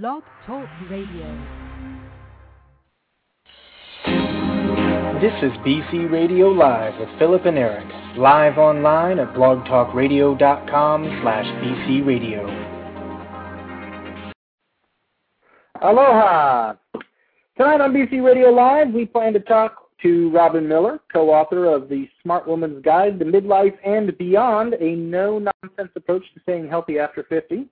Blog Talk Radio. This is BC Radio Live with Philip and Eric, live online at blogtalkradio.com slash bcradio. Aloha! Tonight on BC Radio Live, we plan to talk to Robin Miller, co-author of The Smart Woman's Guide to Midlife and Beyond, a no-nonsense approach to staying healthy after 50.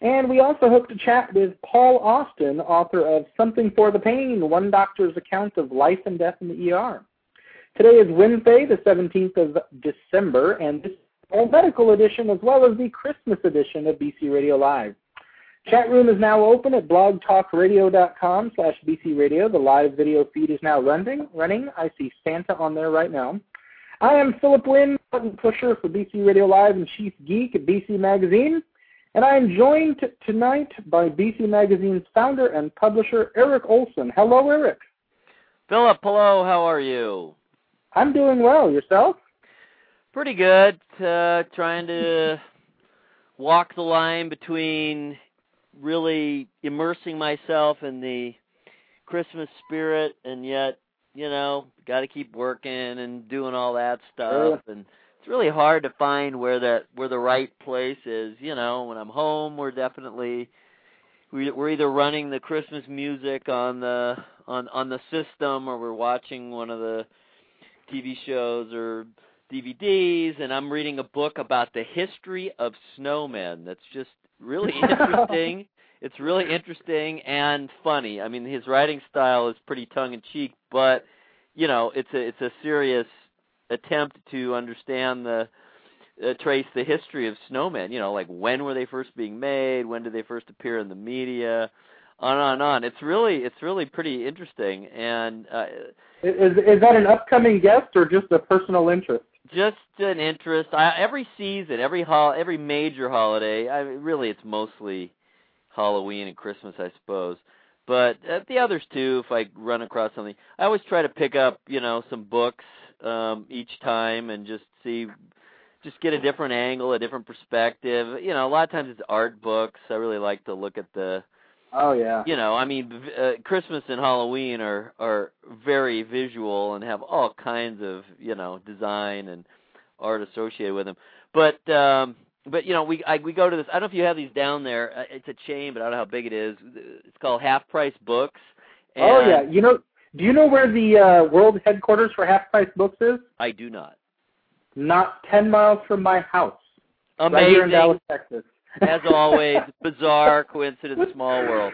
And we also hope to chat with Paul Austin, author of Something for the Pain, One Doctor's Account of Life and Death in the ER. Today is Wednesday, the 17th of December, and this is a medical edition as well as the Christmas edition of BC Radio Live. Chat room is now open at blogtalkradio.com slash bcradio. The live video feed is now running. running. I see Santa on there right now. I am Philip Wynn, button pusher for BC Radio Live and chief geek at BC Magazine. And I am joined t- tonight by BC Magazine's founder and publisher, Eric Olson. Hello, Eric. Philip, hello. How are you? I'm doing well. Yourself? Pretty good. Uh, trying to walk the line between really immersing myself in the Christmas spirit and yet, you know, got to keep working and doing all that stuff and it's really hard to find where that where the right place is. You know, when I'm home, we're definitely we, we're either running the Christmas music on the on on the system, or we're watching one of the TV shows or DVDs, and I'm reading a book about the history of snowmen. That's just really interesting. it's really interesting and funny. I mean, his writing style is pretty tongue in cheek, but you know, it's a it's a serious attempt to understand the uh, trace the history of snowmen. You know, like when were they first being made? When did they first appear in the media? On and on and on. It's really it's really pretty interesting. And uh, is is that an upcoming guest or just a personal interest? Just an interest. I, every season, every hol, every major holiday. I really, it's mostly Halloween and Christmas, I suppose. But uh, the others too, if I run across something, I always try to pick up, you know, some books um, each time and just see, just get a different angle, a different perspective. You know, a lot of times it's art books. I really like to look at the. Oh yeah. You know, I mean, uh, Christmas and Halloween are are very visual and have all kinds of you know design and art associated with them. But um but you know, we I, we go to this. I don't know if you have these down there. Uh, it's a chain, but I don't know how big it is. It's called Half Price Books. And oh yeah, you know, do you know where the uh, world headquarters for Half Price Books is? I do not. Not ten miles from my house. Amazing. Right here in Dallas, Texas. As always, bizarre coincidence, small world.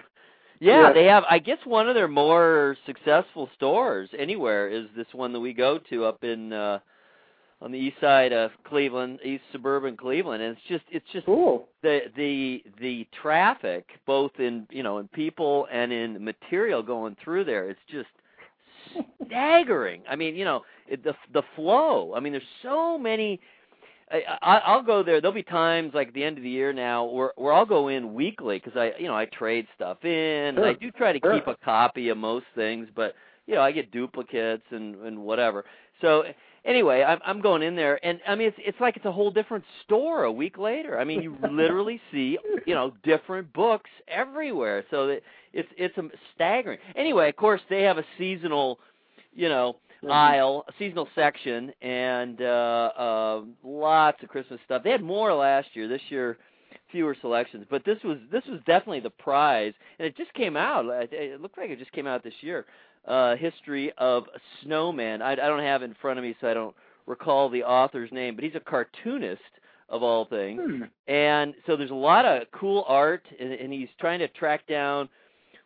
Yeah, Yeah. they have. I guess one of their more successful stores anywhere is this one that we go to up in uh on the east side of Cleveland, east suburban Cleveland, and it's just it's just Cool. the the the traffic both in you know in people and in material going through there it's just staggering i mean you know it, the the flow i mean there's so many I, I I'll go there. There'll be times like at the end of the year now where where I'll go in weekly because I you know I trade stuff in. And I do try to sure. keep a copy of most things, but you know I get duplicates and and whatever. So anyway, I'm I'm going in there, and I mean it's it's like it's a whole different store a week later. I mean you literally see you know different books everywhere. So that it's it's um, staggering. Anyway, of course they have a seasonal, you know Mhm. aisle, a seasonal section, and uh, uh, lots of Christmas stuff. They had more last year. This year, fewer selections, but this was this was definitely the prize, and it just came out. It it looked like it just came out this year. Uh, history of snowman. I, I don't have it in front of me, so I don't recall the author's name, but he's a cartoonist of all things. Hmm. And so there's a lot of cool art, and, and he's trying to track down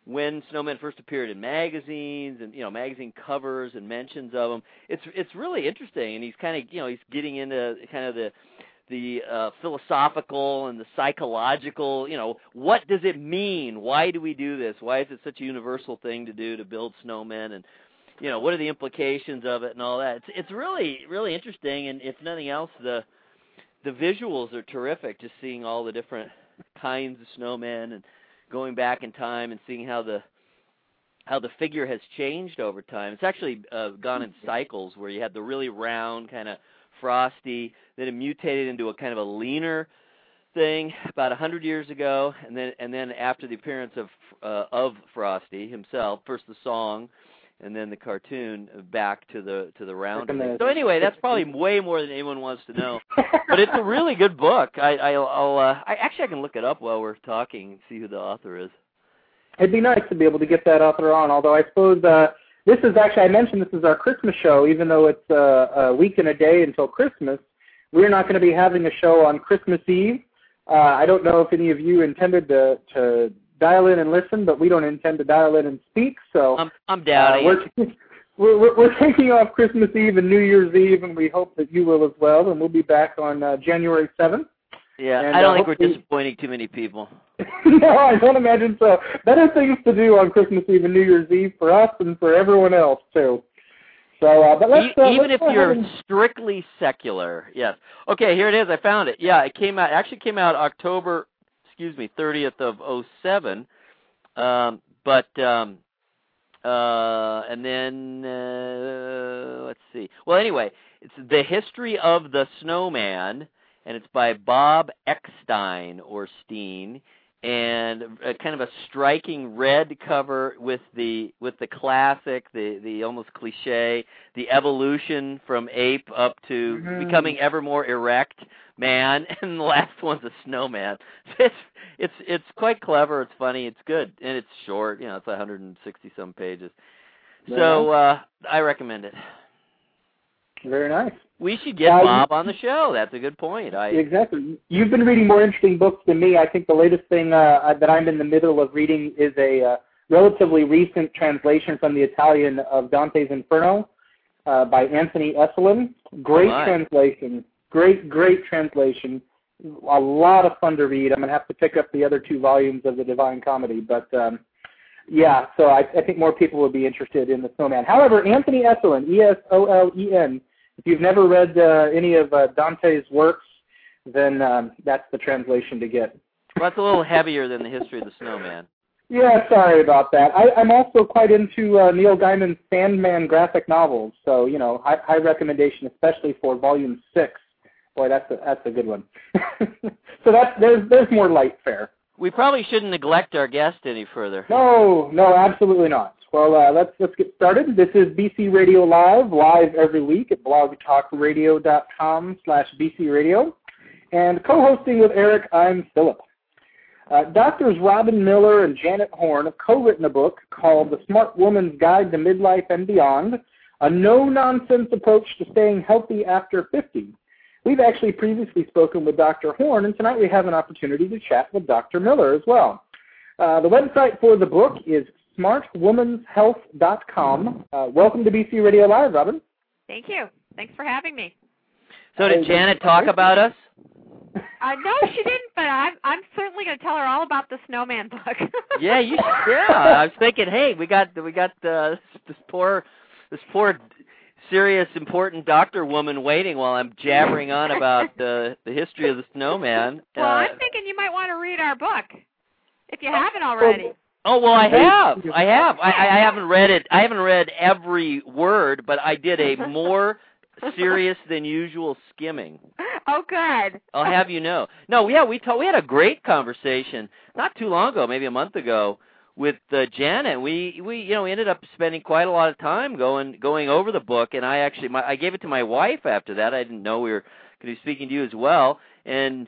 when snowmen first appeared in magazines and you know magazine covers and mentions of them. It's it's really interesting, and he's kind of you know he's getting into kind of the the uh, philosophical and the psychological. You know, what does it mean? Why do we do this? Why is it such a universal thing to do to build snowmen? And you know, what are the implications of it and all that? It's it's really really interesting, and if nothing else, the the visuals are terrific. Just seeing all the different kinds of snowmen and going back in time and seeing how the how the figure has changed over time. It's actually uh, gone in cycles where you had the really round kind of frosty, then it mutated into a kind of a leaner thing about a hundred years ago, and then and then after the appearance of uh, of Frosty himself, first the song, and then the cartoon back to the to the round. So anyway, that's probably way more than anyone wants to know. but it's a really good book. I I'll, I'll uh, I actually I can look it up while we're talking and see who the author is. It'd be nice to be able to get that author on. Although I suppose uh, this is actually I mentioned this is our Christmas show, even though it's uh, a week and a day until Christmas. We're not going to be having a show on Christmas Eve. Uh, I don't know if any of you intended to to dial in and listen, but we don't intend to dial in and speak. So I'm I'm uh, doubting. we're, we're we're we're taking off Christmas Eve and New Year's Eve, and we hope that you will as well. And we'll be back on uh, January seventh. Yeah, and, I uh, don't think we're disappointing too many people. no, I don't imagine so. Better things to do on Christmas Eve and New Year's Eve for us and for everyone else too. So, uh, but let's uh, even let's if you're and- strictly secular, yes. Okay, here it is. I found it. Yeah, it came out. Actually, came out October, excuse me, 30th of '07. Um, but um, uh, and then uh, let's see. Well, anyway, it's the history of the snowman, and it's by Bob Eckstein or Steen, and a, kind of a striking red cover with the with the classic, the the almost cliche, the evolution from ape up to Mhm. becoming ever more erect man, and the last one's a snowman. It's it's it's quite clever. It's funny. It's good, and it's short. You know, it's 160 some pages. So uh I recommend it. Very nice. We should get Uh, Bob on the show. That's a good point. I Exactly. You've been reading more interesting books than me. I think the latest thing uh, that I'm in the middle of reading is a uh, relatively recent translation from the Italian of Dante's Inferno uh, by Anthony Esolen. Great Oh, translation. Great, great translation. A lot of fun to read. I'm going to have to pick up the other two volumes of the Divine Comedy. But um, yeah, so I, I think more people would be interested in the Snowman. However, Anthony Esolen, E-S-O-L-E-N, if you've never read uh, any of uh, Dante's works, then um, that's the translation to get. well, that's a little heavier than the history of the snowman. Yeah, sorry about that. I, I'm also quite into uh, Neil Gaiman's Sandman graphic novels, so you know, high, high recommendation, especially for Volume Six. Boy, that's a, that's a good one. so that's there's there's more light fare. We probably shouldn't neglect our guest any further. No, no, absolutely not. Well, uh, let's let's get started. This is BC Radio Live, live every week at blogtalkradio.com slash BC Radio. And co-hosting with Eric, I'm Philip. Uh, Doctors Robin Miller and Janet Horn have co-written a book called The Smart Woman's Guide to Midlife and Beyond, a no-nonsense approach to staying healthy after 50. We've actually previously spoken with Dr. Horn, and tonight we have an opportunity to chat with Dr. Miller as well. Uh, the website for the book is smartwomanshealth.com. Uh, welcome to BC Radio Live, Robin. Thank you. Thanks for having me. So did Janet talk about us? Uh, no, she didn't, but I'm I'm certainly going to tell her all about the Snowman book. Yeah, you should. Yeah, I was thinking, hey, we got we got uh, this poor this poor serious important doctor woman waiting while I'm jabbering on about the the history of the snowman. well, Uh, I'm thinking you might want to read our book if you haven't already. Oh well, I have. I have. I, I haven't read it. I haven't read every word, but I did a more serious than usual skimming. Oh, good. I'll have you know. No, yeah, we ta- we had a great conversation not too long ago, maybe a month ago, with uh, Janet. We we you know we ended up spending quite a lot of time going going over the book, and I actually my, I gave it to my wife after that. I didn't know we were going to be speaking to you as well, and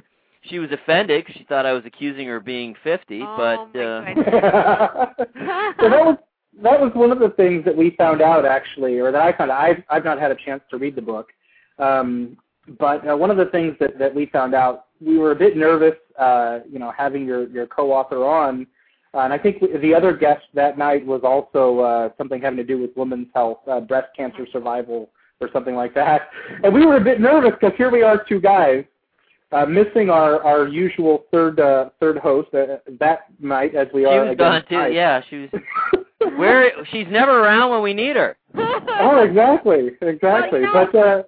she was offended 'cause she thought I was accusing her of being fifty. Oh, but my uh, so that was that was one of the things that we found out actually, or that I found out. I've I've not had a chance to read the book, um, but uh, one of the things that that we found out, we were a bit nervous, uh, you know, having your your co-author on. Uh, and I think the other guest that night was also uh, something having to do with women's health, uh, breast cancer survival, or something like that. And we were a bit nervous because here we are, two guys, uh, missing our our usual third uh, third host uh, that night, as we she are was again gone too. Yeah, she was. Where she's never around when we need her. oh, exactly, exactly. Well, you know- but uh,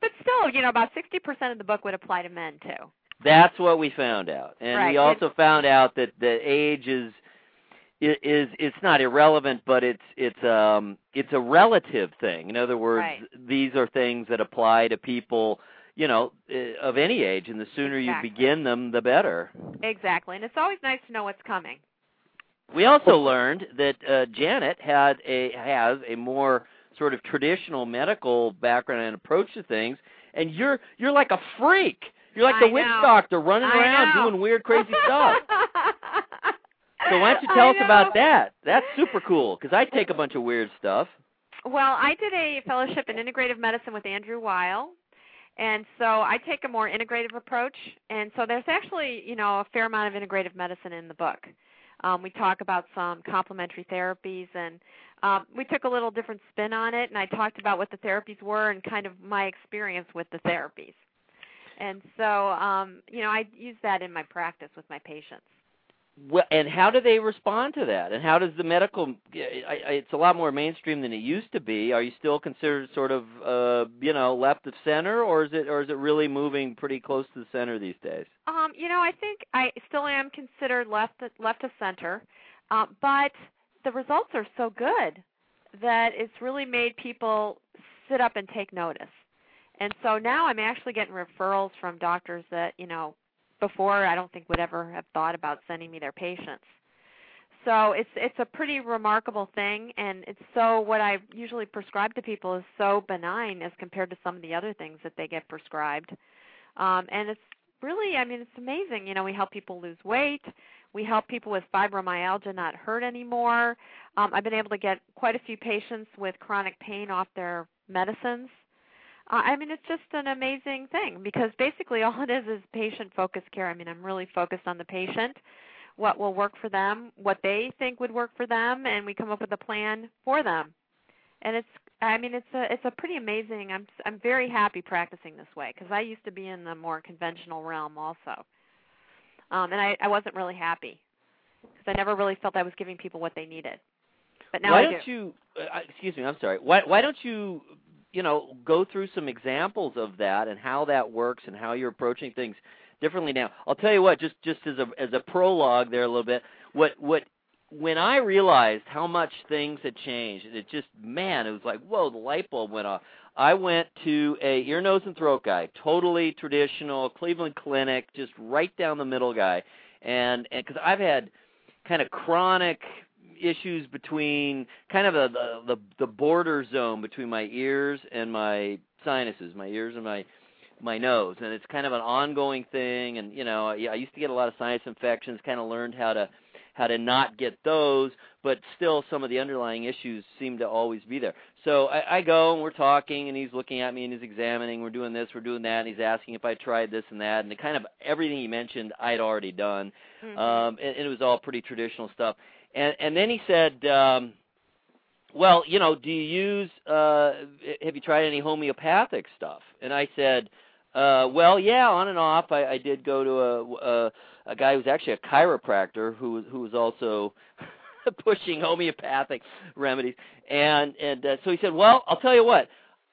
but still, you know, about 60% of the book would apply to men too. That's what we found out, and Right. we also found out that the age is i- is it's not irrelevant, but it's it's um it's a relative thing. In other words, Right. these are things that apply to people you know, uh, of any age, and the sooner Exactly. you begin them, the better. Exactly, and it's always nice to know what's coming. We also learned that uh, Janet had a has a more sort of traditional medical background and approach to things, and you're you're like a freak. You're like I the witch doctor running I around know. doing weird, crazy stuff. So why don't you tell us about that? That's super cool because I take a bunch of weird stuff. Well, I did a fellowship in integrative medicine with Andrew Weil. And so I take a more integrative approach. And so there's actually, you know, a fair amount of integrative medicine in the book. Um, we talk about some complementary therapies and um, we took a little different spin on it and I talked about what the therapies were and kind of my experience with the therapies. And so, um, you know, I use that in my practice with my patients. Well, and how do they respond to that? And how does the medical? It's a lot more mainstream than it used to be. Are you still considered sort of, uh, you know, left of center, or is it, or is it really moving pretty close to the center these days? Um, you know, I think I still am considered left left of center, uh, but the results are so good that it's really made people sit up and take notice. And so now I'm actually getting referrals from doctors that you know before I don't think would ever have thought about sending me their patients. So it's it's a pretty remarkable thing, and it's so what I usually prescribe to people is so benign as compared to some of the other things that they get prescribed. Um, and it's really, I mean, it's amazing. You know, we help people lose weight. We help people with fibromyalgia not hurt anymore. Um, I've been able to get quite a few patients with chronic pain off their medicines. Uh, I mean, it's just an amazing thing because basically all it is is patient focused care. I mean, I'm really focused on the patient, what will work for them, what they think would work for them, and we come up with a plan for them. And it's, I mean, it's a, it's a pretty amazing. I'm, I'm very happy practicing this way because I used to be in the more conventional realm also, um, and I, I wasn't really happy because I never really felt I was giving people what they needed. But now why I don't do. you? Uh, excuse me. I'm sorry. Why why don't you? You know, go through some examples of that and how that works and how you're approaching things differently now. I'll tell you what, just just as a as a prologue there a little bit. What what when I realized how much things had changed, it just man, it was like whoa, the light bulb went off. I went to a ear, nose, and throat guy, totally traditional Cleveland Clinic, just right down the middle guy, and and because I've had kind of chronic issues between kind of the, the the the border zone between my ears and my sinuses, my ears and my my nose, and it's kind of an ongoing thing. And you know, I, I used to get a lot of sinus infections. Kind of learned how to how to not get those, but still some of the underlying issues seem to always be there. So I, I go and we're talking, and he's looking at me and he's examining. We're doing this, we're doing that, and he's asking if I tried this and that, and the kind of everything he mentioned I'd already done, Mhm. um, and, and it was all pretty traditional stuff. And and then he said. um well, you know, do you use uh have you tried any homeopathic stuff? And I said, uh well, yeah, on and off. I I did go to a a, a guy who's actually a chiropractor who who was also pushing homeopathic remedies. And and uh, so he said, "Well, I'll tell you what.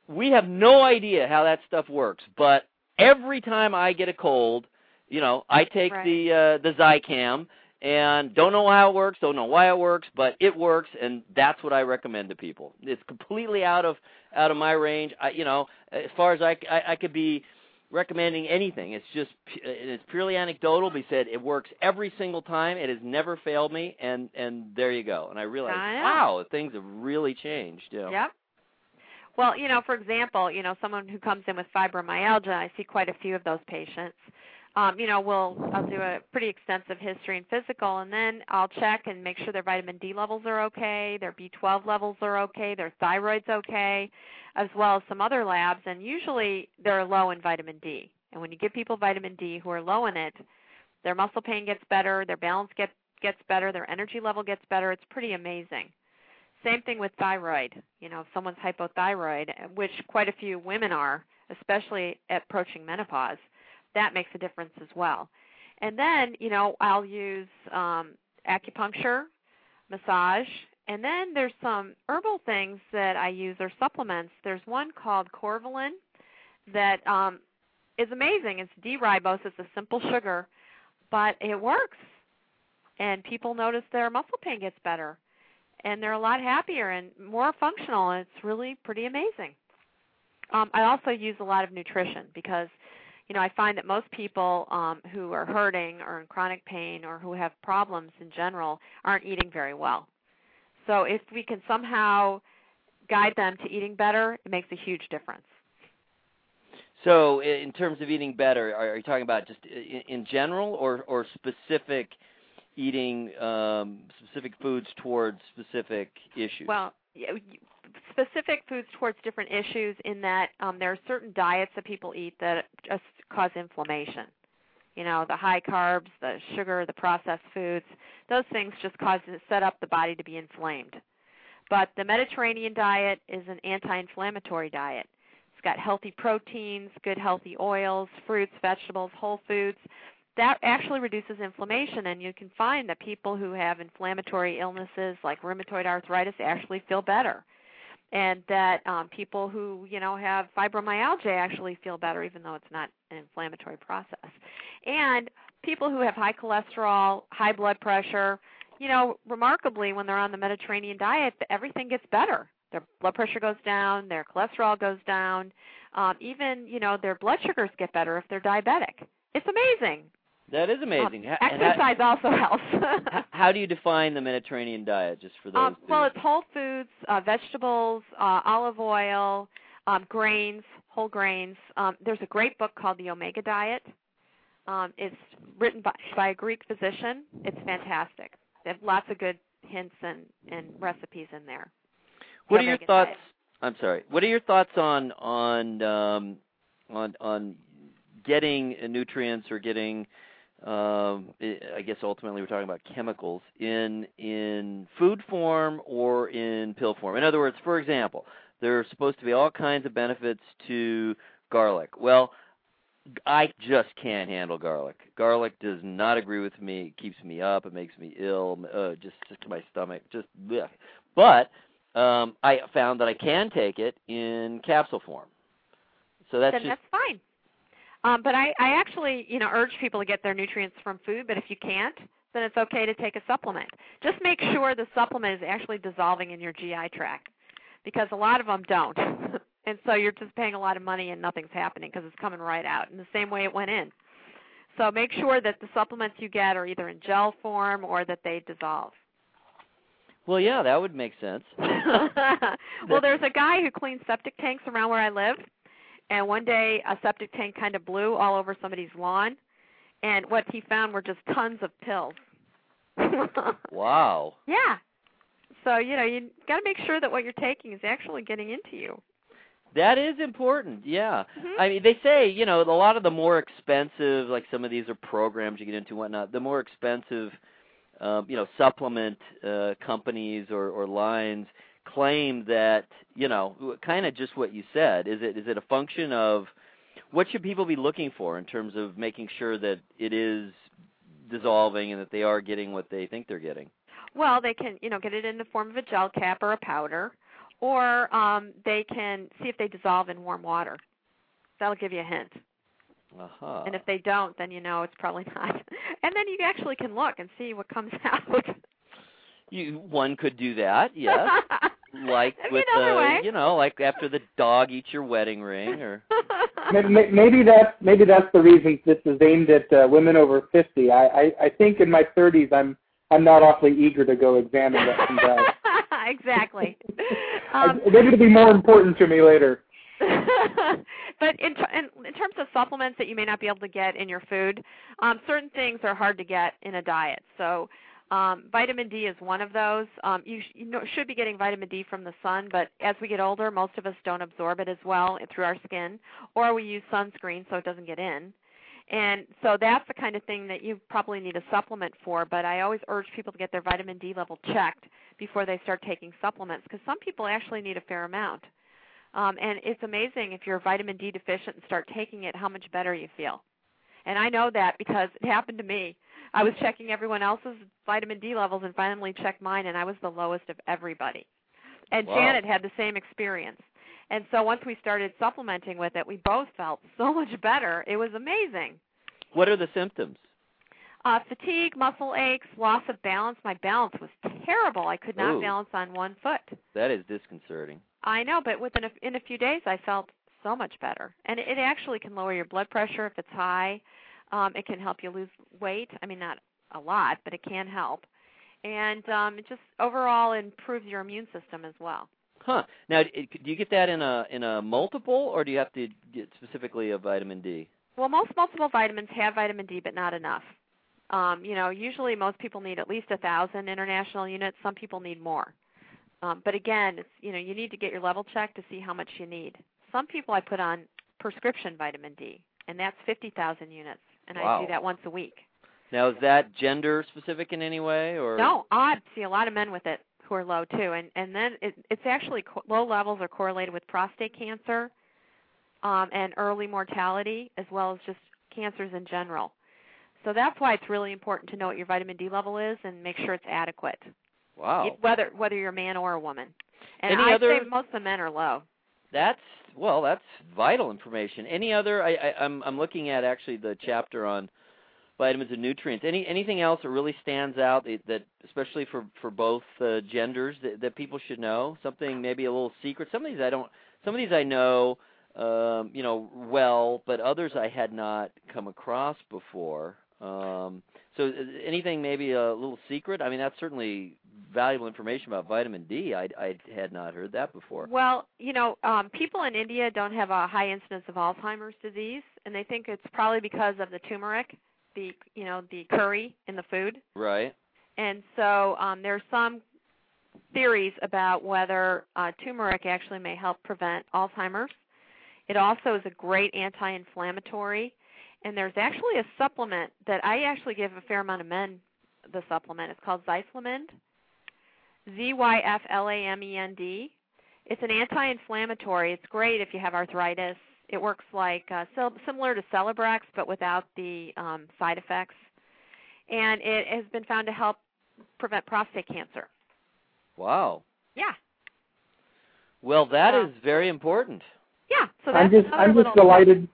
We have no idea how that stuff works, but every time I get a cold, you know, I take Right. the uh the Zicam and don't know how it works, don't know why it works, but it works, and that's what I recommend to people. It's completely out of out of my range. I, you know, as far as I, I, I could be recommending anything, it's just it's purely anecdotal. But he said it works every single time. It has never failed me, and and there you go. And I realized, I wow, things have really changed. You know? Yep. Well, you know, for example, you know, someone who comes in with fibromyalgia, I see quite a few of those patients. Um, you know, we'll I'll do a pretty extensive history and physical, and then I'll check and make sure their vitamin D levels are okay, their B12 levels are okay, their thyroid's okay, as well as some other labs. And usually they're low in vitamin D. And when you give people vitamin D who are low in it, their muscle pain gets better, their balance gets gets better, their energy level gets better. It's pretty amazing. Same thing with thyroid. You know, if someone's hypothyroid, which quite a few women are, especially approaching menopause, that makes a difference as well. And then, you know, I'll use um, acupuncture, massage, and then there's some herbal things that I use or supplements. There's one called Corvalen that um, is amazing. It's D-ribose. It's a simple sugar, but it works. And people notice their muscle pain gets better and they're a lot happier and more functional and it's really pretty amazing Um, I also use a lot of nutrition because you know, I find that most people um, who are hurting or in chronic pain or who have problems in general aren't eating very well. So if we can somehow guide them to eating better, it makes a huge difference. So, in terms of eating better, are you talking about just in general, or or specific eating um, specific foods towards specific issues? Well, specific foods towards different issues in that um, there are certain diets that people eat that just cause inflammation. You know, the high carbs, the sugar, the processed foods, those things just cause set up the body to be inflamed. But the Mediterranean diet is an anti-inflammatory diet. It's got healthy proteins, good healthy oils, fruits, vegetables, whole foods. That actually reduces inflammation, and you can find that people who have inflammatory illnesses like rheumatoid arthritis actually feel better and that um, people who you know have fibromyalgia actually feel better even though it's not an inflammatory process. And people who have high cholesterol high blood pressure you know remarkably when they're on the mediterranean diet everything gets better. Their blood pressure goes down their cholesterol goes down um, even you know their blood sugars get better if they're diabetic. It's amazing that is amazing. Um, exercise how, also helps. how do you define the Mediterranean diet, just for those? Um, well, it's whole foods, uh, vegetables, uh, olive oil, um, grains, whole grains. Um, there's a great book called The Omega Diet. Um, it's written by, by a Greek physician. It's fantastic. There's lots of good hints and, and recipes in there. What the are your thoughts? Diet. I'm sorry. What are your thoughts on on um, on on getting nutrients or getting um, I guess ultimately we're talking about chemicals in in food form or in pill form. In other words, for example, there are supposed to be all kinds of benefits to garlic. Well, I just can't handle garlic. Garlic does not agree with me. It keeps me up. It makes me ill. Uh, just to my stomach. Just bleh. but um, I found that I can take it in capsule form. So that's then just, that's fine. Um, but I, I actually, you know, urge people to get their nutrients from food. But if you can't, then it's okay to take a supplement. Just make sure the supplement is actually dissolving in your GI tract, because a lot of them don't, and so you're just paying a lot of money and nothing's happening because it's coming right out in the same way it went in. So make sure that the supplements you get are either in gel form or that they dissolve. Well, yeah, that would make sense. well, there's a guy who cleans septic tanks around where I live, and one day a septic tank kind of blew all over somebody's lawn and what he found were just tons of pills. Wow. Yeah. So you know you got to make sure that what you're taking is actually getting into you. That is important yeah. Mm-hmm. i mean they say you know a lot of the more expensive like some of these are programs you get into and whatnot the more expensive um, you know supplement uh, companies or, or lines claim that you know kind of just what you said is it is it a function of what should people be looking for in terms of making sure that it is dissolving and that they are getting what they think they're getting? Well they can you know get it in the form of a gel cap or a powder or um they can see if they dissolve in warm water. That'll give you a hint. Uh-huh. and if they don't then you know it's probably not. And then you actually can look and see what comes out. You one could do that yes like with the way. you know like after the dog eats your wedding ring or maybe that's maybe that's the reason this is aimed at uh, women over 50 I, I i think in my 30s i'm i'm not awfully eager to go examine that exactly. Um, maybe it'll be more important to me later. But in, in in terms of supplements that you may not be able to get in your food um certain things are hard to get in a diet. So um, vitamin D is one of those. Um, you, sh- you know, should be getting vitamin D from the sun, but as we get older, most of us don't absorb it as well through our skin, or we use sunscreen so it doesn't get in. And so that's the kind of thing that you probably need a supplement for, but I always urge people to get their vitamin D level checked before they start taking supplements because some people actually need a fair amount. Um, and it's amazing if you're vitamin D deficient and start taking it, how much better you feel. And I know that because it happened to me. I was checking everyone else's vitamin D levels and finally checked mine, and I was the lowest of everybody. And wow. Janet had the same experience. And so once we started supplementing with it, we both felt so much better. It was amazing. What are the symptoms? Uh, fatigue, muscle aches, loss of balance. My balance was terrible. I could not Ooh. balance on one foot. That is disconcerting. I know, but within a, in a few days, I felt so much better. And it, it actually can lower your blood pressure if it's high. Um, it can help you lose weight. I mean, not a lot, but it can help. And um, it just overall improves your immune system as well. Huh. Now, do you get that in a in a multiple, or do you have to get specifically a vitamin D? Well, most multiple vitamins have vitamin D, but not enough. Um, you know, usually most people need at least a thousand international units. Some people need more. Um, but again, it's you know you need to get your level checked to see how much you need. Some people I put on prescription vitamin D, and that's 50,000 units, and wow. I do that once a week. Now, is that gender specific in any way, or no? I see a lot of men with it who are low too, and and then it, it's actually co- low levels are correlated with prostate cancer, um, and early mortality, as well as just cancers in general. So that's why it's really important to know what your vitamin D level is and make sure it's adequate. Wow. Whether whether you're a man or a woman. And Any I'd other... say most of the men are low. That's well, that's vital information. Any other? I, I, I'm I'm looking at actually the chapter on vitamins and nutrients. Any anything else that really stands out that, that especially for for both uh, genders that, that people should know? Something maybe a little secret. Some of these I don't. Some of these I know, um, you know, well, but others I had not come across before. Um, so anything maybe a little secret? I mean, that's certainly valuable information about vitamin D. I, I had not heard that before. Well, you know, um, people in India don't have a high incidence of Alzheimer's disease, and they think it's probably because of the turmeric, the you know the curry in the food. Right. And so um, there's some theories about whether uh, turmeric actually may help prevent Alzheimer's. It also is a great anti-inflammatory, and there's actually a supplement that I actually give a fair amount of men the supplement. It's called Zyflamend. Z Y F L A M E N D. It's an anti-inflammatory. It's great if you have arthritis. It works like uh, so, similar to Celebrex, but without the um, side effects. And it has been found to help prevent prostate cancer. Wow. Yeah. Well, that Yeah. is very important. Yeah. So that's I'm just I'm just little- delighted.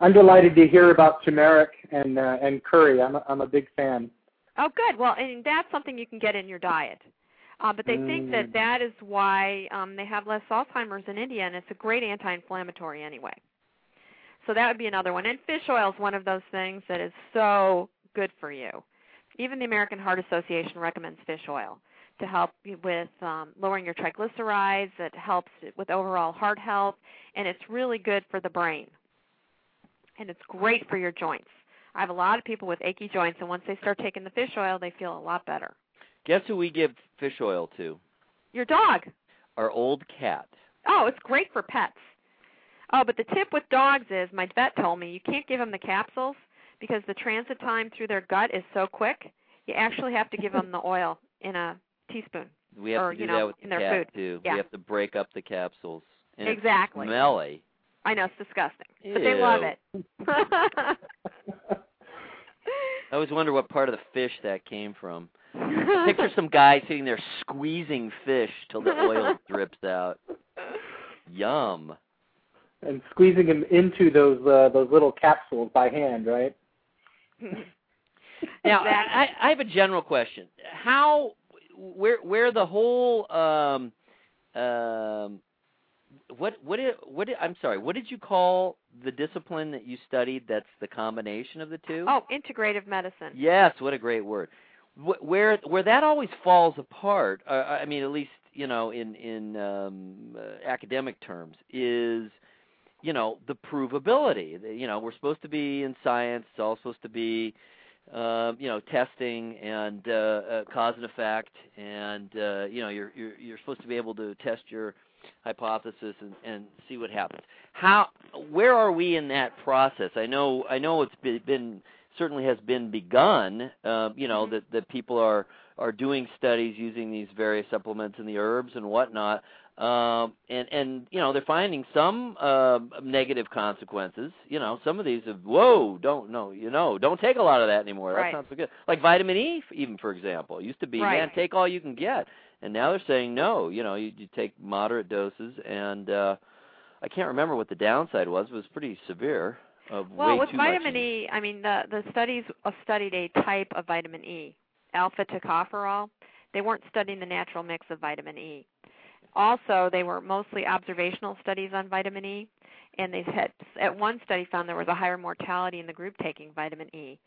I'm delighted to hear about turmeric and uh, and curry. I'm a, I'm a big fan. Oh, good. Well, and that's something you can get in your diet. Uh, but they think that Mm. that is why um, they have less Alzheimer's in India, and it's a great anti-inflammatory anyway. So that would be another one. And fish oil is one of those things that is so good for you. Even the American Heart Association recommends fish oil to help you with um, lowering your triglycerides. It helps with overall heart health, and it's really good for the brain. And it's great for your joints. I have a lot of people with achy joints, and once they start taking the fish oil, they feel a lot better. Guess who we give fish oil to? Your dog. Our old cat. Oh, it's great for pets. Oh, but the tip with dogs is my vet told me you can't give them the capsules because the transit time through their gut is so quick. You actually have to give them the oil in a teaspoon. We have Or, to do you know, that with in the their cat food. too. Yeah. We have to break up the capsules. And it's exactly. Smelly. I know it's disgusting, but they love it. I always wonder what part of the fish that came from. Picture some guy sitting there squeezing fish till the oil drips out. Yum. and squeezing them into those uh, those little capsules by hand, right? Now, I, I have a general question. How, where, where the whole, um, um, what, what, did, what, did, I'm sorry, what did you call the discipline that you studied? That's the combination of the two. oh, integrative medicine. Yes, what a great word. Wh- Where where that always falls apart, uh, I mean, at least you know, in in um, uh, academic terms, is you know the provability. You know, we're supposed to be in science. It's all supposed to be um, you know testing and uh, uh, cause and effect, and uh, you know you're you're you're supposed to be able to test your hypothesis and, and see what happens. How where are we in that process? I know I know it's been certainly has been begun. Uh, you know Mhm. that that people are are doing studies using these various supplements and the herbs and whatnot. Um, and and you know they're finding some uh, negative consequences. You know some of these have whoa don't no you know don't take a lot of that anymore. Right. That's not so good. Like vitamin E, even for example, it used to be Right. man take all you can get, and now they're saying no. You know you, you take moderate doses, and uh, I can't remember what the downside was. It was pretty severe. Of Well, with vitamin in. E, I mean the the studies uh, studied a type of vitamin E, alpha tocopherol. They weren't studying the natural mix of vitamin E. also they were mostly observational studies on vitamin E, and they had at one study found there was a higher mortality in the group taking vitamin E,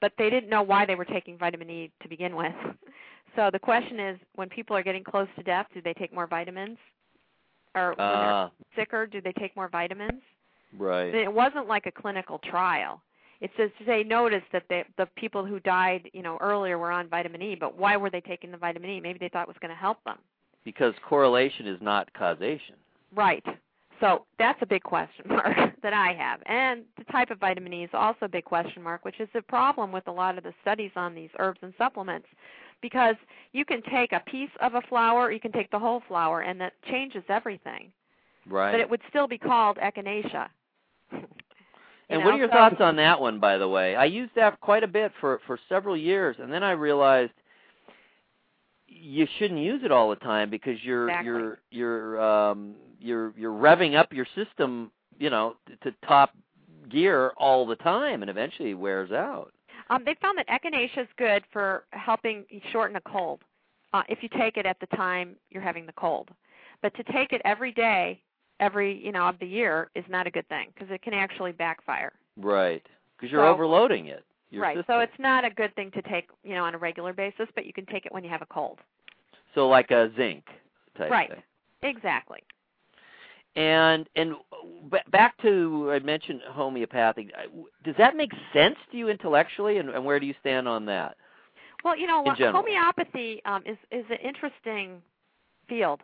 but they didn't know why they were taking vitamin E to begin with. So the question is, when people are getting close to death, do they take more vitamins? Or when Ah, they're sicker, do they take more vitamins? Right. It wasn't like a clinical trial. It says they noticed that they, the people who died, you know, earlier were on vitamin E, but why were they taking the vitamin E? Maybe they thought it was going to help them. Because correlation is not causation. Right. So that's a big question mark that I have. And the type of vitamin E is also a big question mark, which is a problem with a lot of the studies on these herbs and supplements because you can take a piece of a flower, or you can take the whole flower, and that changes everything. Right. But it would still be called echinacea. And what are your thoughts on that one, by the way? I used that quite a bit for for several years, and then I realized you shouldn't use it all the time because you're Exactly. you're you're um you're you're revving up your system, you know, to top gear all the time, and eventually it wears out. Um, they found that echinacea is good for helping shorten a cold uh, if you take it at the time you're having the cold. But to take it every day, every you know of the year, is not a good thing because it can actually backfire. Right. Because you're So- overloading it. Right. system. So it's not a good thing to take you know on a regular basis, but you can take it when you have a cold. so like a zinc type right. thing. Exactly. And and back to I mentioned homeopathy. Does that make sense to you intellectually, and, and where do you stand on that? Well, you know, In what- general. homeopathy um, is is an interesting field,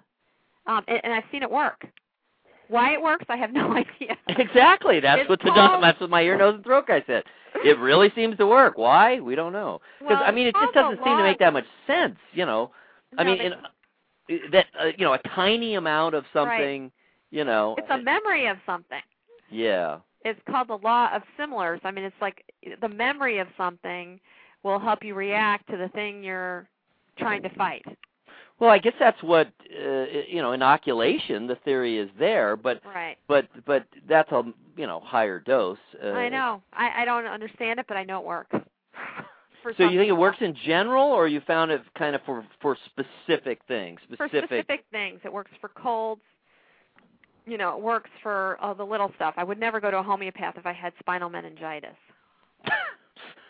um, and, and I've seen it work. Why it works, I have no idea. Exactly. That's It's what the called- that's what my ear, nose, and throat guy said. It really seems to work. Why? We don't know. Because Well, I mean, it just doesn't seem to make that much sense. You know, I No, mean, they- in, that uh, you know, a tiny amount of something. Right. You know. it's a memory of something. yeah. It's called the law of similars. I mean, it's like the memory of something will help you react to the thing you're trying to fight. Well, I guess that's what uh, you know. Inoculation. The theory is there, but Right. but but that's a you know higher dose. Uh, I know. I, I don't understand it, but I know it works. So you think it works in general, or you found it kind of for for specific things? for specific things. It works for colds. You know, it works for all the little stuff. I would never go to a homeopath if I had spinal meningitis.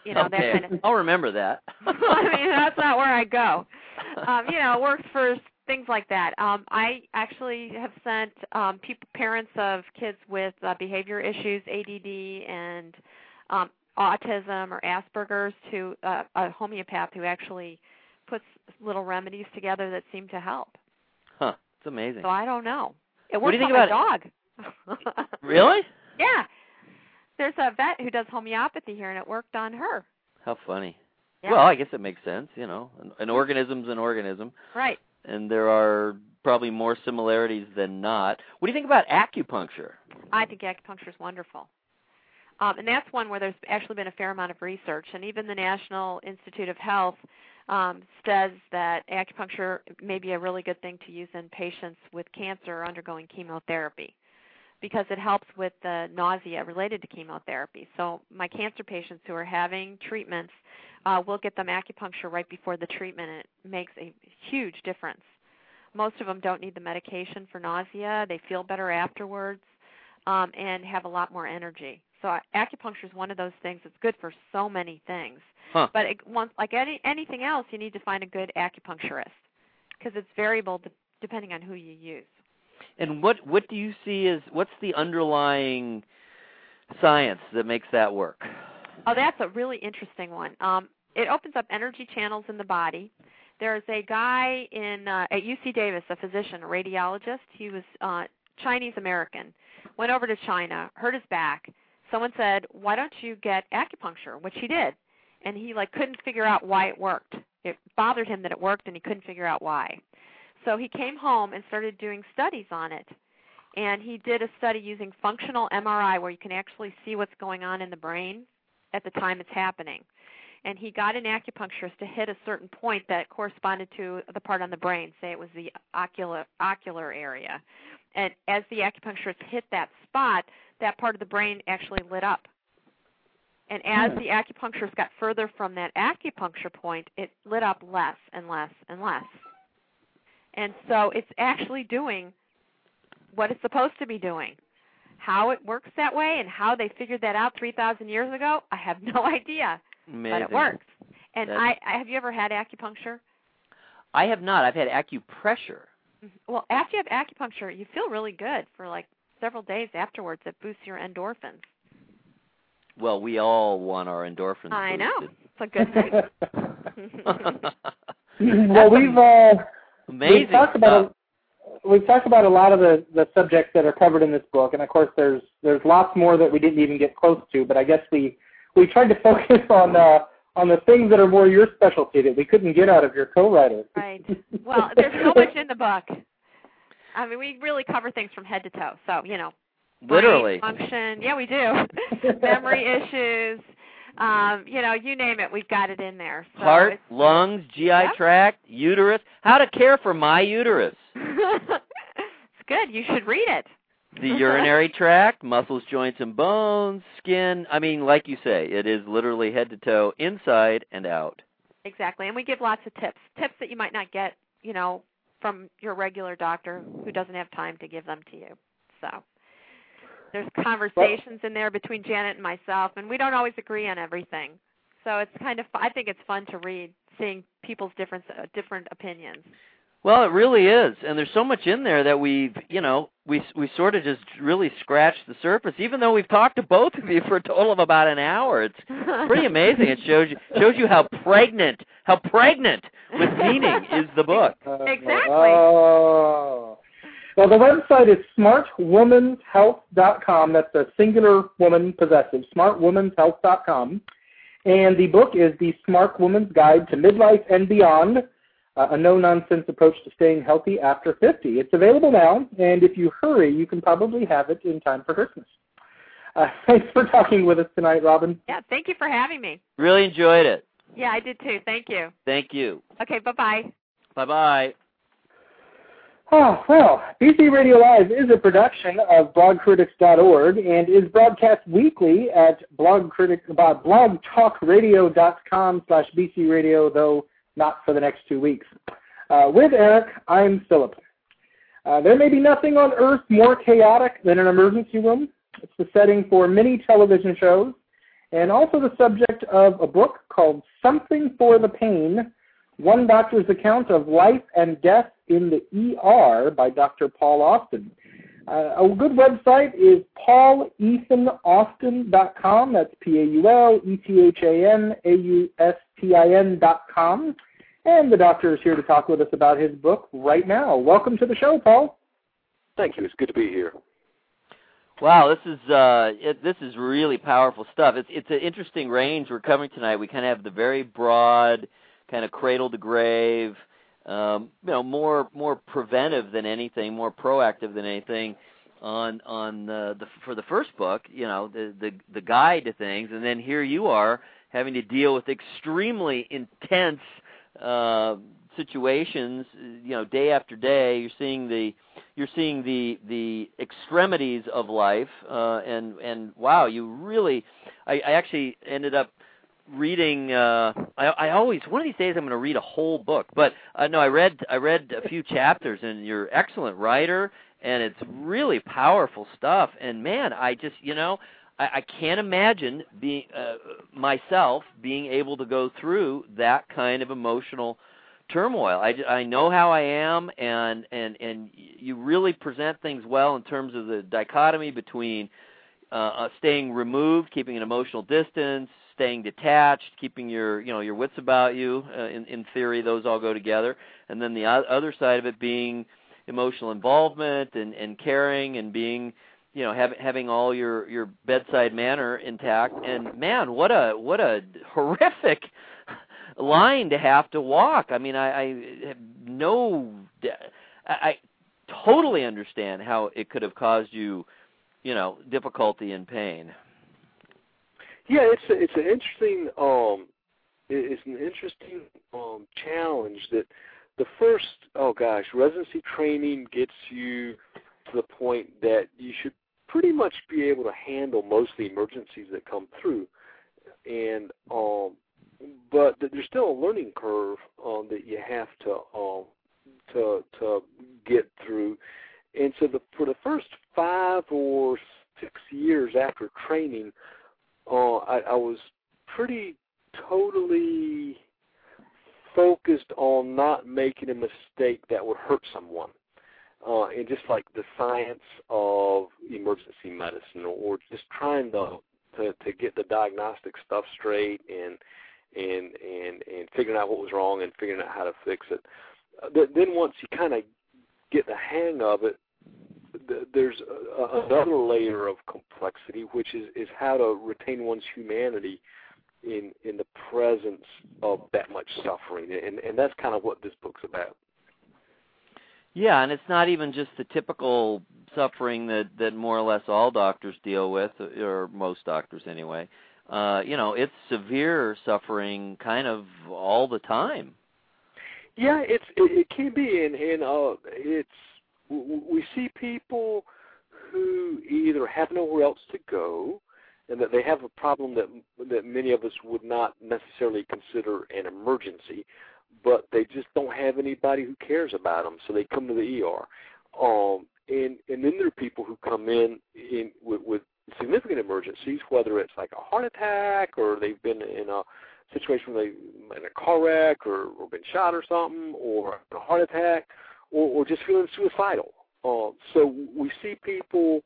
You know, that okay. kind of- I'll remember that. I mean, that's not where I go. Um, you know, it works for things like that. Um, I actually have sent um, people, parents of kids with uh, behavior issues, ADD, and um, autism or Asperger's to uh, a homeopath who actually puts little remedies together that seem to help. Huh. It's amazing. So I don't know. It What do you think about my dog. Really? Yeah. There's a vet who does homeopathy here, and it worked on her. How funny. Yeah. Well, I guess it makes sense. You know, an, an organism's an organism, right. and there are probably more similarities than not. What do you think about acupuncture? I think acupuncture is wonderful. Um, and that's one where there's actually been a fair amount of research, and even the National Institute of Health um, says that acupuncture may be a really good thing to use in patients with cancer or undergoing chemotherapy because it helps with the nausea related to chemotherapy. So my cancer patients who are having treatments, uh, we'll get them acupuncture right before the treatment, and it makes a huge difference. Most of them don't need the medication for nausea; they feel better afterwards um, and have a lot more energy. So uh, acupuncture is one of those things that's good for so many things. Huh. But it, once, like any anything else, you need to find a good acupuncturist because it's variable de- depending on who you use. And what what do you see as what's the underlying science that makes that work? Oh, that's a really interesting one. Um, it opens up energy channels in the body. There's a guy in uh, at UC Davis, a physician, a radiologist. He was uh, Chinese American. Went over to China, hurt his back. Someone said, "Why don't you get acupuncture?" Which he did, and he like couldn't figure out why it worked. It bothered him that it worked, and he couldn't figure out why. So he came home and started doing studies on it. And he did a study using functional MRI where you can actually see what's going on in the brain at the time it's happening. And he got an acupuncturist to hit a certain point that corresponded to the part on the brain, say it was the ocular ocular area. And as the acupuncturist hit that spot, that part of the brain actually lit up. And as the acupuncturist got further from that acupuncture point, it lit up less and less and less. And so it's actually doing what it's supposed to be doing. How it works that way and how they figured that out 3,000 years ago, I have no idea. Amazing. But it works. And That's- I, I have you ever had acupuncture? I have not. I've had acupressure. Mhm. Well, after you have acupuncture, you feel really good for like several days afterwards. It boosts your endorphins. Well, we all want our endorphins. I know. It's a good thing. well, we've uh, Amazing we've talked stuff. about a, we've talked about a lot of the, the subjects that are covered in this book, and of course, there's there's lots more that we didn't even get close to. But I guess we we tried to focus on uh, on the things that are more your specialty that we couldn't get out of your co-writer. Right. Well, there's so much in the book. I mean, we really cover things from head to toe. So, you know, Literally. function. Yeah, we do. Memory issues. Um, you know, you name it, we've got it in there. So Heart, lungs, GI Yeah. tract, uterus. How to care for my uterus. it's good. You should read it. The urinary tract, muscles, joints, and bones, skin. I mean, like you say, it is literally head to toe, inside and out. Exactly. And we give lots of tips. Tips that you might not get, you know, from your regular doctor who doesn't have time to give them to you. So there's conversations in there between Janet and myself and we don't always agree on everything. So it's kind of I think it's fun to read seeing people's different uh, different opinions. Well, it really is, and there's so much in there that we've, you know, we we sort of just really scratched the surface. Even though we've talked to both of you for a total of about an hour, it's pretty amazing. It shows you shows you how pregnant, how pregnant with meaning is the book. Exactly. Oh. Well, the website is smartwomanshealth.com. That's a singular woman possessive, smartwomanshealth.com. And the book is The Smart Woman's Guide to Midlife and Beyond, uh, a no-nonsense approach to staying healthy after 50. It's available now, and if you hurry, you can probably have it in time for Christmas. Uh, thanks for talking with us tonight, Robin. yeah, thank you for having me. Really enjoyed it. Yeah, I did too. Thank you. Thank you. Okay, bye-bye. Bye bye. Oh, well, BC Radio Live is a production of blogcritics.org and is broadcast weekly at uh, blogtalkradio.com slash bcradio, though not for the next two weeks. Uh, with Eric, I'm Philip. Uh, there may be nothing on earth more chaotic than an emergency room. It's the setting for many television shows and also the subject of a book called Something for the Pain, One Doctor's Account of Life and Death in the ER by Dr. Paul Austin. Uh, a good website is paulethanaustin.com. That's P-A-U-L-E-T-H-A-N-A-U-S-T-I-N dot com. And the doctor is here to talk with us about his book right now. Welcome to the show, Paul. Thank you. It's good to be here. Wow, this is uh, it, this is really powerful stuff. It's it's an interesting range we're covering tonight. We kind of have the very broad, kind of cradle to grave, um, you know, more more preventive than anything, more proactive than anything on on the, the for the first book. You know, the the the guide to things, and then here you are having to deal with extremely intense uh, situations. You know, day after day, you're seeing the you're seeing the the extremities of life, uh, and and wow, you really, I, I actually ended up reading. Uh, I, I always one of these days I'm going to read a whole book, but uh, no, I read I read a few chapters, and you're an excellent writer, and it's really powerful stuff. And man, I just you know. I, I can't imagine being uh, myself being able to go through that kind of emotional turmoil. I, I know how I am, and and and you really present things well in terms of the dichotomy between uh, uh, staying removed, keeping an emotional distance, staying detached, keeping your you know your wits about you. Uh, in in theory, those all go together, and then the other side of it being emotional involvement and and caring and being you know having having all your your bedside manner intact. And man what a what a horrific line to have to walk. I mean i i have no i, I totally understand how it could have caused you you know difficulty and pain Yeah, it's a, it's an interesting um it's an interesting um challenge that the first oh gosh residency training gets you to the point that you should pretty much be able to handle most of the emergencies that come through and um but there's still a learning curve um that you have to um to to get through. And so the for the first five or six years after training, uh, I, I was pretty totally focused on not making a mistake that would hurt someone. Uh, and just like the science of emergency medicine, or or just trying to to, to get the diagnostic stuff straight and and and and figuring out what was wrong and figuring out how to fix it. Uh, then once you kind of get the hang of it, there's a, another layer of complexity, which is is how to retain one's humanity in in the presence of that much suffering, and and that's kind of what this book's about. Yeah, and it's not even just the typical suffering that that more or less all doctors deal with, or most doctors anyway. Uh, you know, it's severe suffering kind of all the time. Yeah, it's it, it can be, and and uh, it's we see people who either have nowhere else to go, and that they have a problem that that many of us would not necessarily consider an emergency, but they just don't have anybody who cares about them, so they come to the ER. Um, and and then there are people who come in in with, with significant emergencies, whether it's like a heart attack or they've been in a situation where they in a car wreck or, or been shot or something, or a heart attack, or, or just feeling suicidal. Uh, so we see people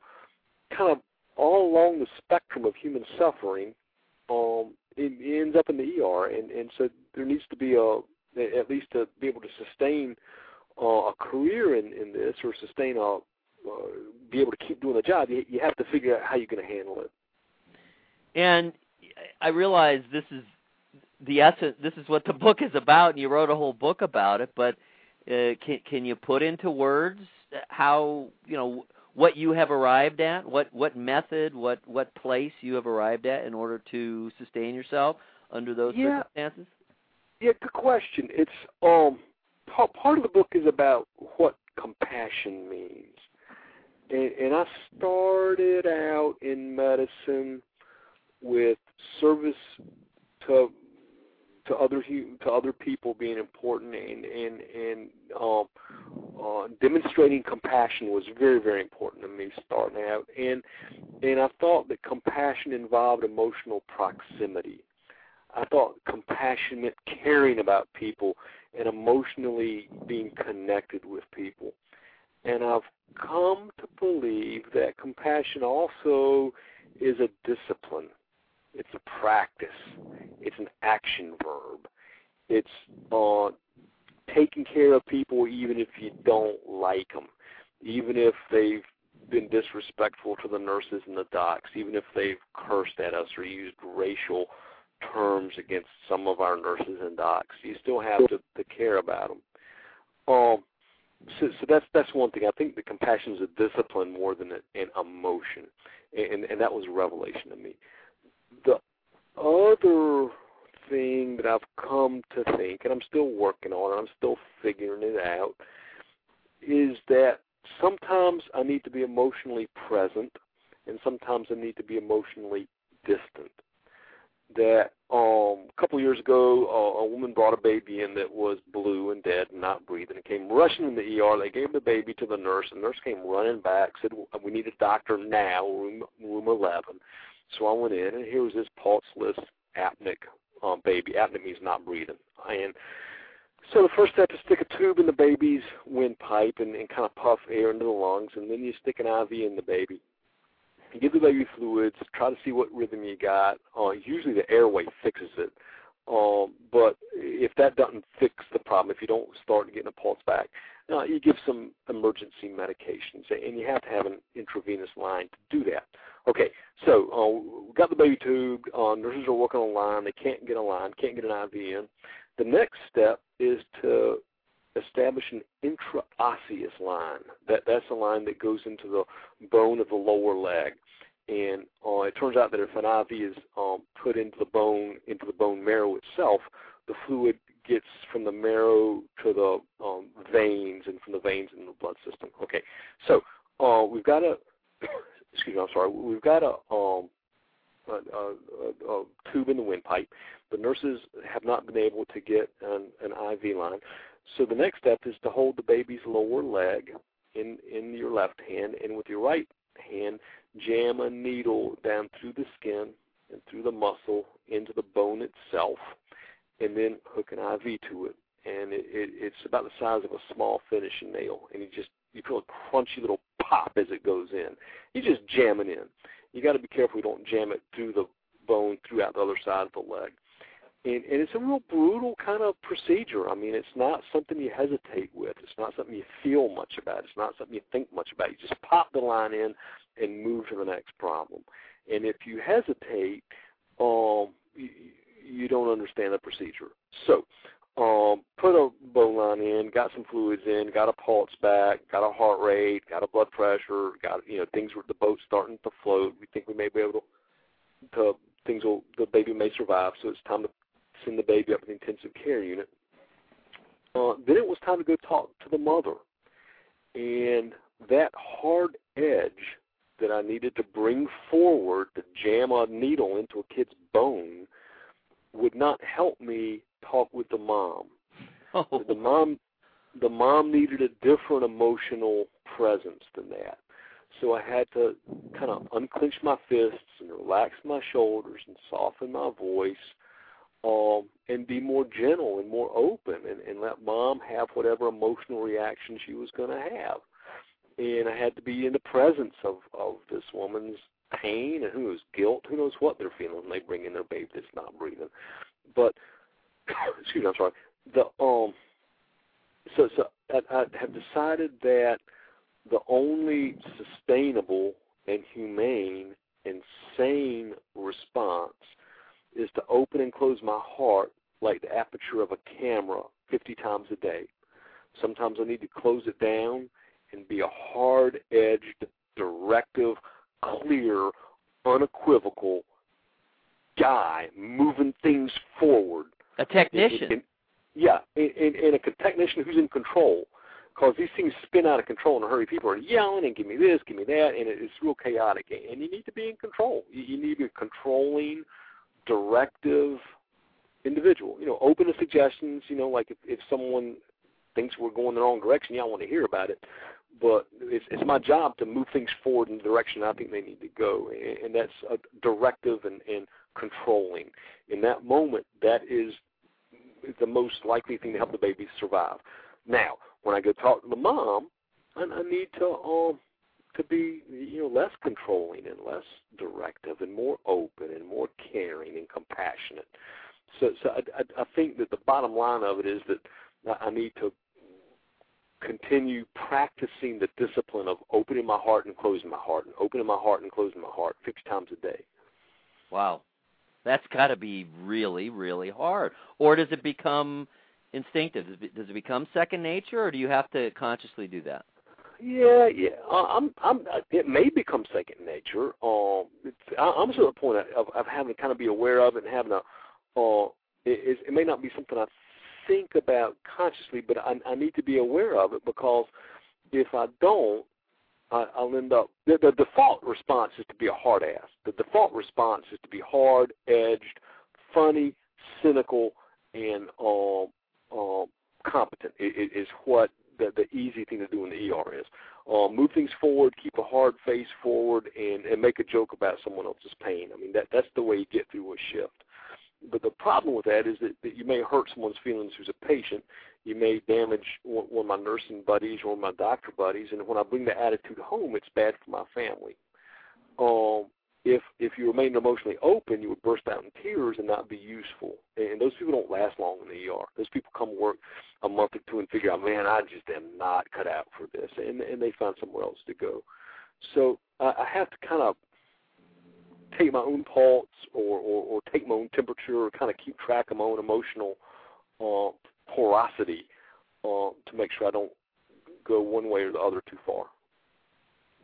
kind of all along the spectrum of human suffering. Um, it, it ends up in the ER, and and so there needs to be a at least to be able to sustain uh, a career in in this or sustain a uh, be able to keep doing the job, you, you have to figure out how you're going to handle it. And I realize this is the essence. This is what the book is about, and you wrote a whole book about it. But uh, can can you put into words how you know what you have arrived at, what what method, what what place you have arrived at in order to sustain yourself under those yeah. circumstances? Yeah, good question. It's um part part of the book is about what compassion means and, and I started out in medicine with service to to other to other people being important and and and um, uh, demonstrating compassion was very very important to me starting out and and I thought that compassion involved emotional proximity. I thought compassion meant caring about people and emotionally being connected with people. And I've come to believe that compassion also is a discipline. It's a practice. It's an action verb. It's uh, taking care of people even if you don't like them, even if they've been disrespectful to the nurses and the docs, even if they've cursed at us or used racial terms against some of our nurses and docs. You still have to, to care about them. Um, so, so that's that's one thing. I think the compassion is a discipline more than an emotion, and and that was a revelation to me. The other thing that I've come to think, and I'm still working on it, I'm still figuring it out, is that sometimes I need to be emotionally present, and sometimes I need to be emotionally distant that um, a couple of years ago, uh, a woman brought a baby in that was blue and dead and not breathing. and came rushing in the ER. They gave the baby to the nurse. And the nurse came running back, said, "We need a doctor now, room room 11." So I went in, and here was this pulseless apneic um, baby. Apneic means not breathing, and so the first step is stick a tube in the baby's windpipe and, and kind of puff air into the lungs, and then you stick an IV in the baby You give the baby fluids, try to see what rhythm you got. Uh, usually the airway fixes it. Um, but if that doesn't fix the problem, if you don't start getting a pulse back, uh, you give some emergency medications, and you have to have an intravenous line to do that. Okay, so uh, got the baby tube. Uh, nurses are working on a line. They can't get a line, can't get an IV in. The next step is to establish an intraosseous line. That that's a line that goes into the bone of the lower leg. And uh, it turns out that if an IV is um, put into the bone, into the bone marrow itself, the fluid gets from the marrow to the um, veins, and from the veins into the blood system. Okay, so uh, we've got a, excuse me, I'm sorry, we've got a, um, a, a, a tube in the windpipe. The nurses have not been able to get an, an IV line So the next step is to hold the baby's lower leg in in your left hand, and with your right hand, jam a needle down through the skin and through the muscle into the bone itself, and then hook an IV to it. And it, it, it's about the size of a small finishing nail, and you just you feel a crunchy little pop as it goes in. You just jam it in. You got to be careful you don't jam it through the bone throughout the other side of the leg. And, and it's a real brutal kind of procedure. I mean, it's not something you hesitate with. It's not something you feel much about. It's not something you think much about. You just pop the line in and move to the next problem. And if you hesitate, um, you, you don't understand the procedure. So, um, put a bone line in, got some fluids in, got a pulse back, got a heart rate, got a blood pressure, got you know things were the boat's starting to float. We think we may be able to, to things will the baby may survive. So it's time to send the baby up to the intensive care unit. Uh, then it was time to go talk to the mother, and that hard edge that I needed to bring forward to jam a needle into a kid's bone would not help me talk with the mom. Oh. The mom the mom needed a different emotional presence than that. So I had to kind of unclench my fists and relax my shoulders and soften my voice um, and be more gentle and more open and, and let mom have whatever emotional reaction she was going to have. And I had to be in the presence of, of this woman's pain and who knows guilt, who knows what they're feeling when they bring in their baby that's not breathing. But excuse me, I'm sorry. The um, so so I, I have decided that the only sustainable and humane and sane response is to open and close my heart like the aperture of a camera 50 times a day. Sometimes I need to close it down and be a hard edged, directive, clear, unequivocal guy moving things forward. A technician. And, yeah, and, a technician who's in control. Because these things spin out of control in a hurry. People are yelling and give me this, give me that, and it's real chaotic. And you need to be in control. You, you need to be a controlling, directive individual. You know, open to suggestions. You know, like if, if someone thinks we're going the wrong direction, yeah, I want to hear about it. But it's, it's my job to move things forward in the direction I think they need to go, and, and that's a directive and, and controlling. In that moment, that is the most likely thing to help the baby survive. Now, when I go talk to the mom, I, I need to um to be you know less controlling and less directive and more open and more caring and compassionate. So, so I, I, I think that the bottom line of it is that I need to continue practicing the discipline of opening my heart and closing my heart and opening my heart and closing my heart 50 times a day. Wow. That's got to be really, really hard. Or does it become instinctive? Does it, become second nature, or do you have to consciously do that? Yeah, yeah. I'm, I'm. It may become second nature. Um, it's, I'm to the point of, of having to kind of be aware of it and having a. Uh, it, it may not be something I think about consciously, but I, I need to be aware of it because if I don't, I, I'll end up. The, the default response is to be a hard ass. The default response is to be hard edged, funny, cynical, and um, um, competent. It, it is what the, the easy thing to do in the ER is. Um, move things forward, keep a hard face forward, and, and make a joke about someone else's pain. I mean, that that's the way you get through a shift. But the problem with that is that, that you may hurt someone's feelings who's a patient. You may damage one, of my nursing buddies or my doctor buddies, and when I bring the attitude home, it's bad for my family. Um, if if you remained emotionally open, you would burst out in tears and not be useful. And those people don't last long in the ER. Those people come work a month or two and figure out, man, I just am not cut out for this, and and they find somewhere else to go. So I, I have to kind of take my own pulse or, or or take my own temperature, or kind of keep track of my own emotional uh, porosity uh, to make sure I don't go one way or the other too far.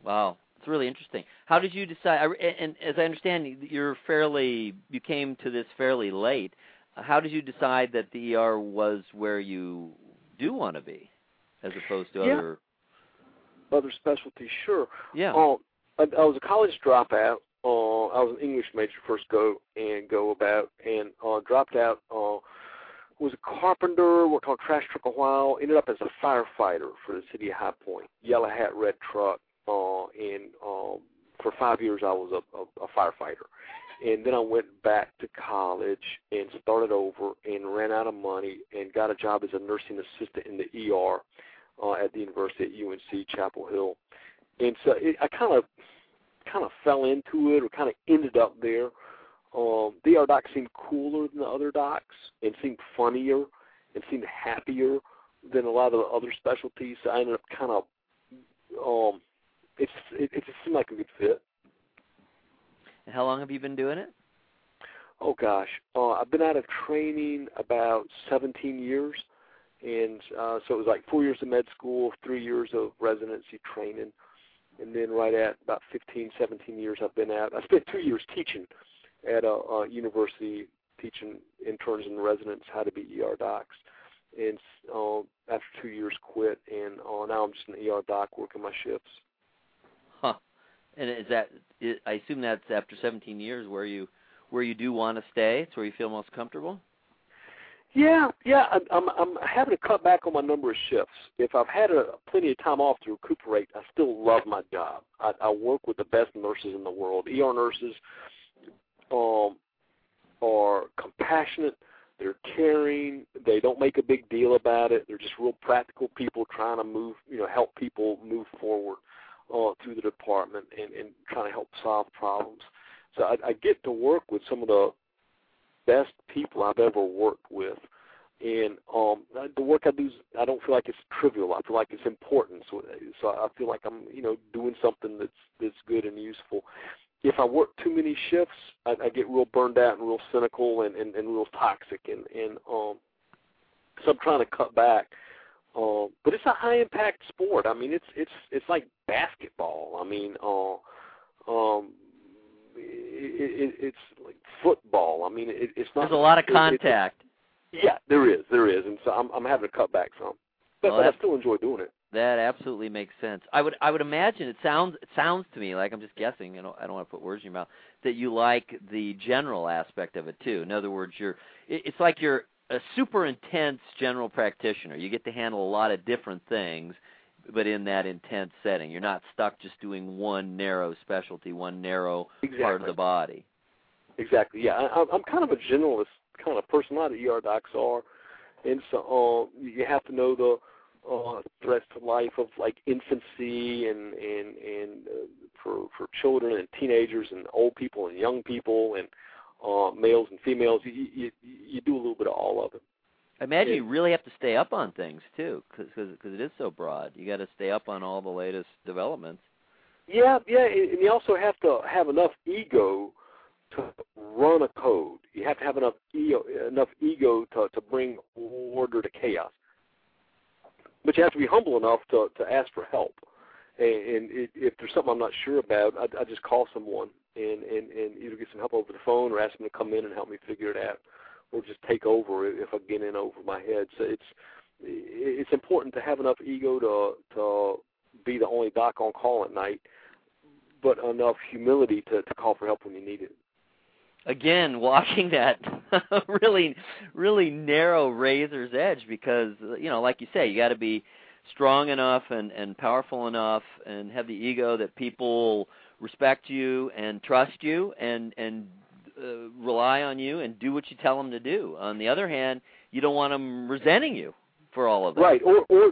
Wow, it's really interesting. How did you decide? And as I understand, you're fairly you came to this fairly late. How did you decide that the ER was where you do want to be, as opposed to yeah. other other specialties? Sure. Yeah. Uh, I, I was a college dropout. Uh, I was an English major first go and go about, and uh, dropped out uh, was a carpenter, worked on trash truck a while, ended up as a firefighter for the city of High Point, yellow hat, red truck, uh, and um, for five years I was a, a, a firefighter. And then I went back to college and started over and ran out of money and got a job as a nursing assistant in the ER uh, at the University at UNC Chapel Hill. And so it, I kind of kind of fell into it or kind of ended up there. Um, the ER doc seemed cooler than the other docs and seemed funnier and seemed happier than a lot of the other specialties. So I ended up kind of um, it's it, it just seemed like a good fit. And how long have you been doing it? Oh gosh, uh, I've been out of training about 17 years, and uh, so it was like four years of med school, three years of residency training, and then right at about 15, 17 years I've been out. I spent two years teaching at a, a university, teaching interns and residents how to be ER docs, and uh, after two years quit, and uh, now I'm just an ER doc working my shifts. Huh. And is that? I assume that's after 17 years where you where you do want to stay. It's where you feel most comfortable. Yeah, yeah. I'm I'm, I'm having to cut back on my number of shifts. If I've had a, plenty of time off to recuperate, I still love my job. I, I work with the best nurses in the world. ER nurses um, are compassionate. They're caring. They don't make a big deal about it. They're just real practical people trying to move, you know, help people move forward uh, through the department and, and trying to help solve problems. So I, I get to work with some of the best people I've ever worked with, and um, the work I do, I don't feel like it's trivial. I feel like it's important. So, so I feel like I'm, you know, doing something that's that's good and useful. If I work too many shifts, I, I get real burned out and real cynical and and, and real toxic, and and um, so I'm trying to cut back. Um, but it's a high impact sport. I mean, it's it's it's like basketball. I mean, uh, um, it, it, it's like football. I mean, it, it's not. There's a lot of contact. It, yeah, there is, there is, and so I'm I'm having to cut back some, but, well, but I still enjoy doing it. That absolutely makes sense. I would I would imagine it sounds it sounds to me like I'm just guessing. You know, I don't want to put words in your mouth. That you like the general aspect of it too. In other words, you're it's like you're a super intense general practitioner. You get to handle a lot of different things, but in that intense setting. You're not stuck just doing one narrow specialty, one narrow exactly. part of the body. Exactly. Yeah, I, I'm kind of a generalist kind of person. A lot of ER docs are, and so uh, you have to know the uh, threats to life of like infancy and and and uh, for for children and teenagers and old people and young people and uh, males and females. You, you you do a little bit of all of it. I imagine you really have to stay up on things too, because because it is so broad. You got to stay up on all the latest developments. Yeah, yeah, and you also have to have enough ego to run a code. You have to have enough ego, enough ego to to bring order to chaos. But you have to be humble enough to to ask for help. And, and it, if there's something I'm not sure about, I, I just call someone and, and and either get some help over the phone or ask them to come in and help me figure it out, or just take over if I get in over my head. So it's it's important to have enough ego to to be the only doc on call at night, but enough humility to to call for help when you need it. Again, walking that really really narrow razor's edge because you know, like you say, you got to be strong enough and and powerful enough and have the ego that people respect you and trust you and and uh, rely on you and do what you tell them to do. On the other hand, you don't want them resenting you for all of that. Right. Or or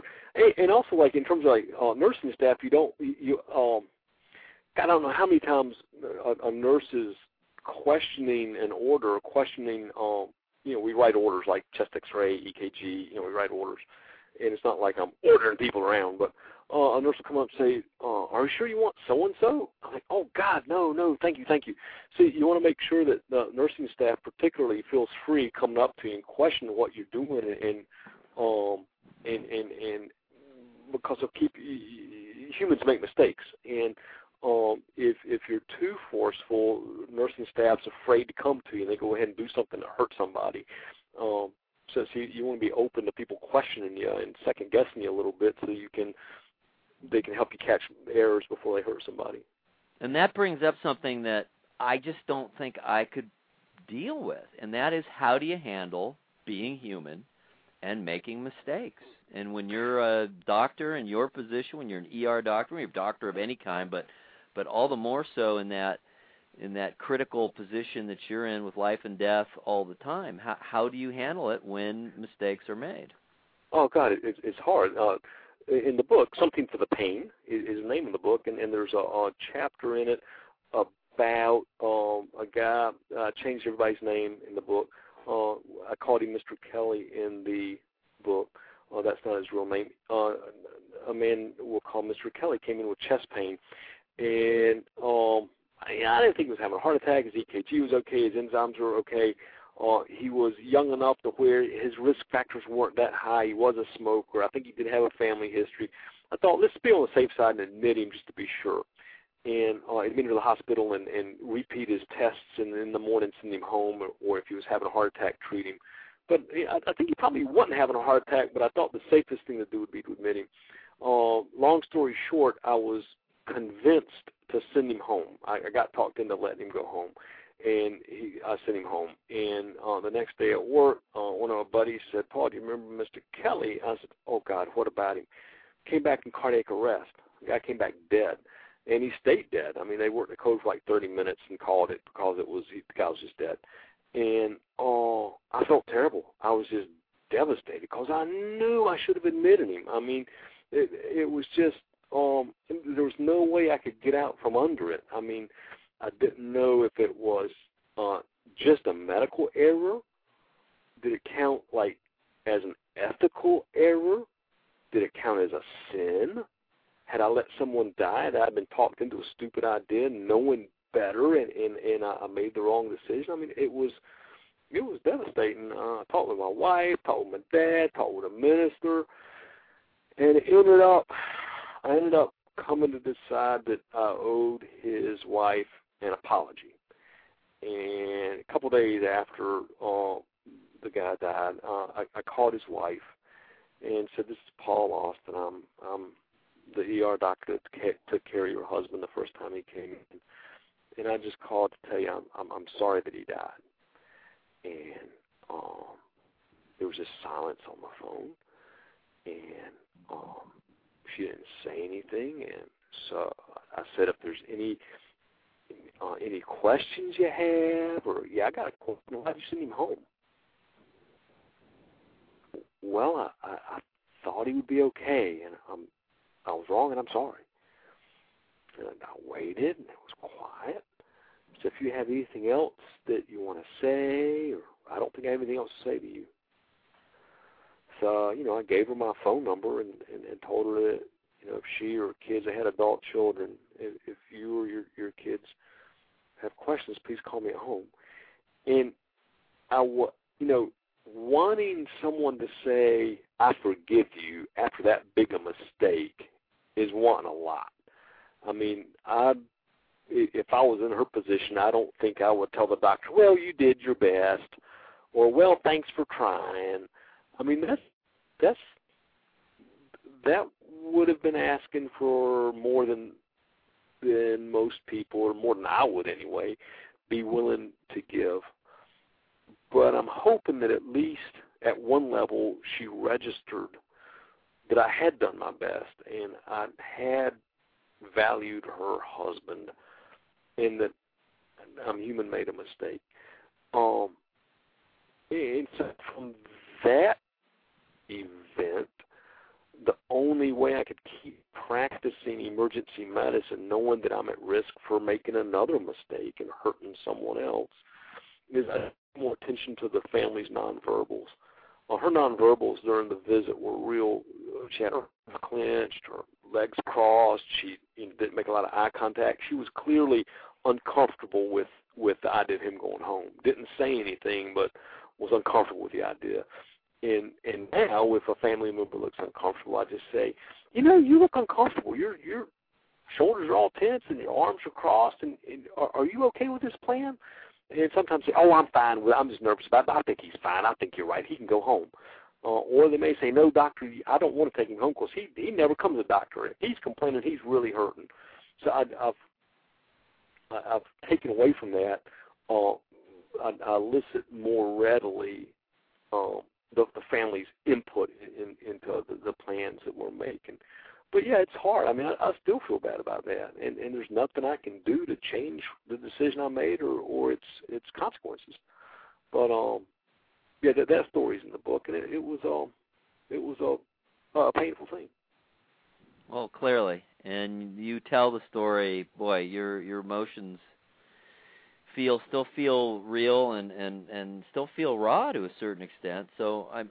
and also like in terms of like uh, nursing staff, you don't you um I don't know how many times a, a nurse is questioning an order, questioning um you know we write orders like chest X-ray, EKG, you know we write orders, and it's not like I'm ordering people around, but uh, a nurse will come up and say, uh, "Are you sure you want so and so?" I'm like, "Oh God, no, no, thank you, thank you." See, you want to make sure that the nursing staff, particularly, feels free coming up to you and questioning what you're doing, and, um, and and and because of keep humans make mistakes, and um, if if you're too forceful, nursing staff's afraid to come to you, they go ahead and do something to hurt somebody. Um, so, so you, you want to be open to people questioning you and second guessing you a little bit, so you can they can help you catch errors before they hurt somebody. And that brings up something that I just don't think I could deal with, and that is how do you handle being human and making mistakes. And when you're a doctor in your position, when you're an ER doctor, you're a doctor of any kind, but but all the more so in that in that critical position that you're in with life and death all the time. How how do you handle it when mistakes are made? Oh God, it, it's hard. Uh, in the book, something for the pain is, the name of the book, and, and there's a, a chapter in it about um, a guy. Uh, changed everybody's name in the book. Uh, I called him Mr. Kelly in the book. Uh, that's not his real name. Uh, a man we'll call Mr. Kelly came in with chest pain, and um, I, I didn't think he was having a heart attack. His EKG was okay. His enzymes were okay. Uh, he was young enough to where his risk factors weren't that high. He was a smoker. I think he did have a family history. I thought let's be on the safe side and admit him just to be sure. And uh, admit him to the hospital and, and repeat his tests, and in the morning send him home, or, or if he was having a heart attack, treat him. But I, I think he probably wasn't having a heart attack. But I thought the safest thing to do would be to admit him. Uh, long story short, I was convinced to send him home. I, I got talked into letting him go home, and he, I sent him home. And uh, the next day at work, uh, one of my buddies said, "Paul, do you remember Mr. Kelly?" I said, "Oh God, what about him?" Came back in cardiac arrest. The guy came back dead, and he stayed dead. I mean, they worked the code for like 30 minutes and called it because it was he, the guy was just dead. And oh, uh, I felt terrible. I was just devastated because I knew I should have admitted him. I mean, it, it was just um there was no way I could get out from under it. I mean, I didn't know if it was uh just a medical error. Did it count like as an ethical error? Did it count as a sin? Had I let someone die that I'd been talked into a stupid idea, knowing better, and and, and I made the wrong decision? I mean, it was it was devastating. Uh, I talked with my wife, talked with my dad, talked with a minister, and it ended up I ended up coming to decide that I owed his wife an apology. And a couple of days after uh, the guy died, uh, I, I called his wife and said, "This is Paul Austin. I'm I'm the ER doctor that took care of your husband the first time he came in, and I just called to tell you I'm I'm, I'm sorry that he died." And um, there was just silence on my phone, and um, she didn't say anything, and so I said, if there's any uh, any questions you have, or yeah, I got a question. Why'd you send him home? Well, I, I, I thought he would be okay, and I'm I was wrong, and I'm sorry. And I waited, and it was quiet. So if you have anything else that you want to say, or I don't think I have anything else to say to you uh, you know, I gave her my phone number and, and, and told her that, you know, if she or kids, I had adult children, if, if you or your your kids have questions, please call me at home. And I, you know, wanting someone to say I forgive you after that big a mistake is wanting a lot. I mean, I if I was in her position, I don't think I would tell the doctor, "Well, you did your best," or "Well, thanks for trying." I mean, that's that's that would have been asking for more than than most people, or more than I would anyway, be willing to give. But I'm hoping that at least at one level she registered that I had done my best and I had valued her husband and that I'm human made a mistake. Um and so from that event, the only way I could keep practicing emergency medicine, knowing that I'm at risk for making another mistake and hurting someone else, is I pay more attention to the family's nonverbals. Well, her nonverbals during the visit were real. Uh, she had her clenched, her legs crossed. She you know, didn't make a lot of eye contact. She was clearly uncomfortable with with the idea of him going home. Didn't say anything, but was uncomfortable with the idea. And and now if a family member looks uncomfortable, I just say, you know, you look uncomfortable. Your your shoulders are all tense and your arms are crossed. And, and are, are you okay with this plan? And sometimes say, oh, I'm fine with. I'm just nervous about it. I think he's fine. I think you're right. He can go home. Uh, or they may say, no, doctor, I don't want to take him home because he he never comes to the doctor. If he's complaining, he's really hurting. So I, I've I've taken away from that. Uh, I, I listen more readily um, the, the family's input in, in, into the, the plans that we're making. But yeah, it's hard. I mean, I, I still feel bad about that, and and there's nothing I can do to change the decision I made or or its its consequences. But um, yeah, that that story's in the book, and it, it was um, it was a, a painful thing. Well, clearly, and you tell the story. Boy, your your emotions feel still feel real and and and still feel raw to a certain extent. So I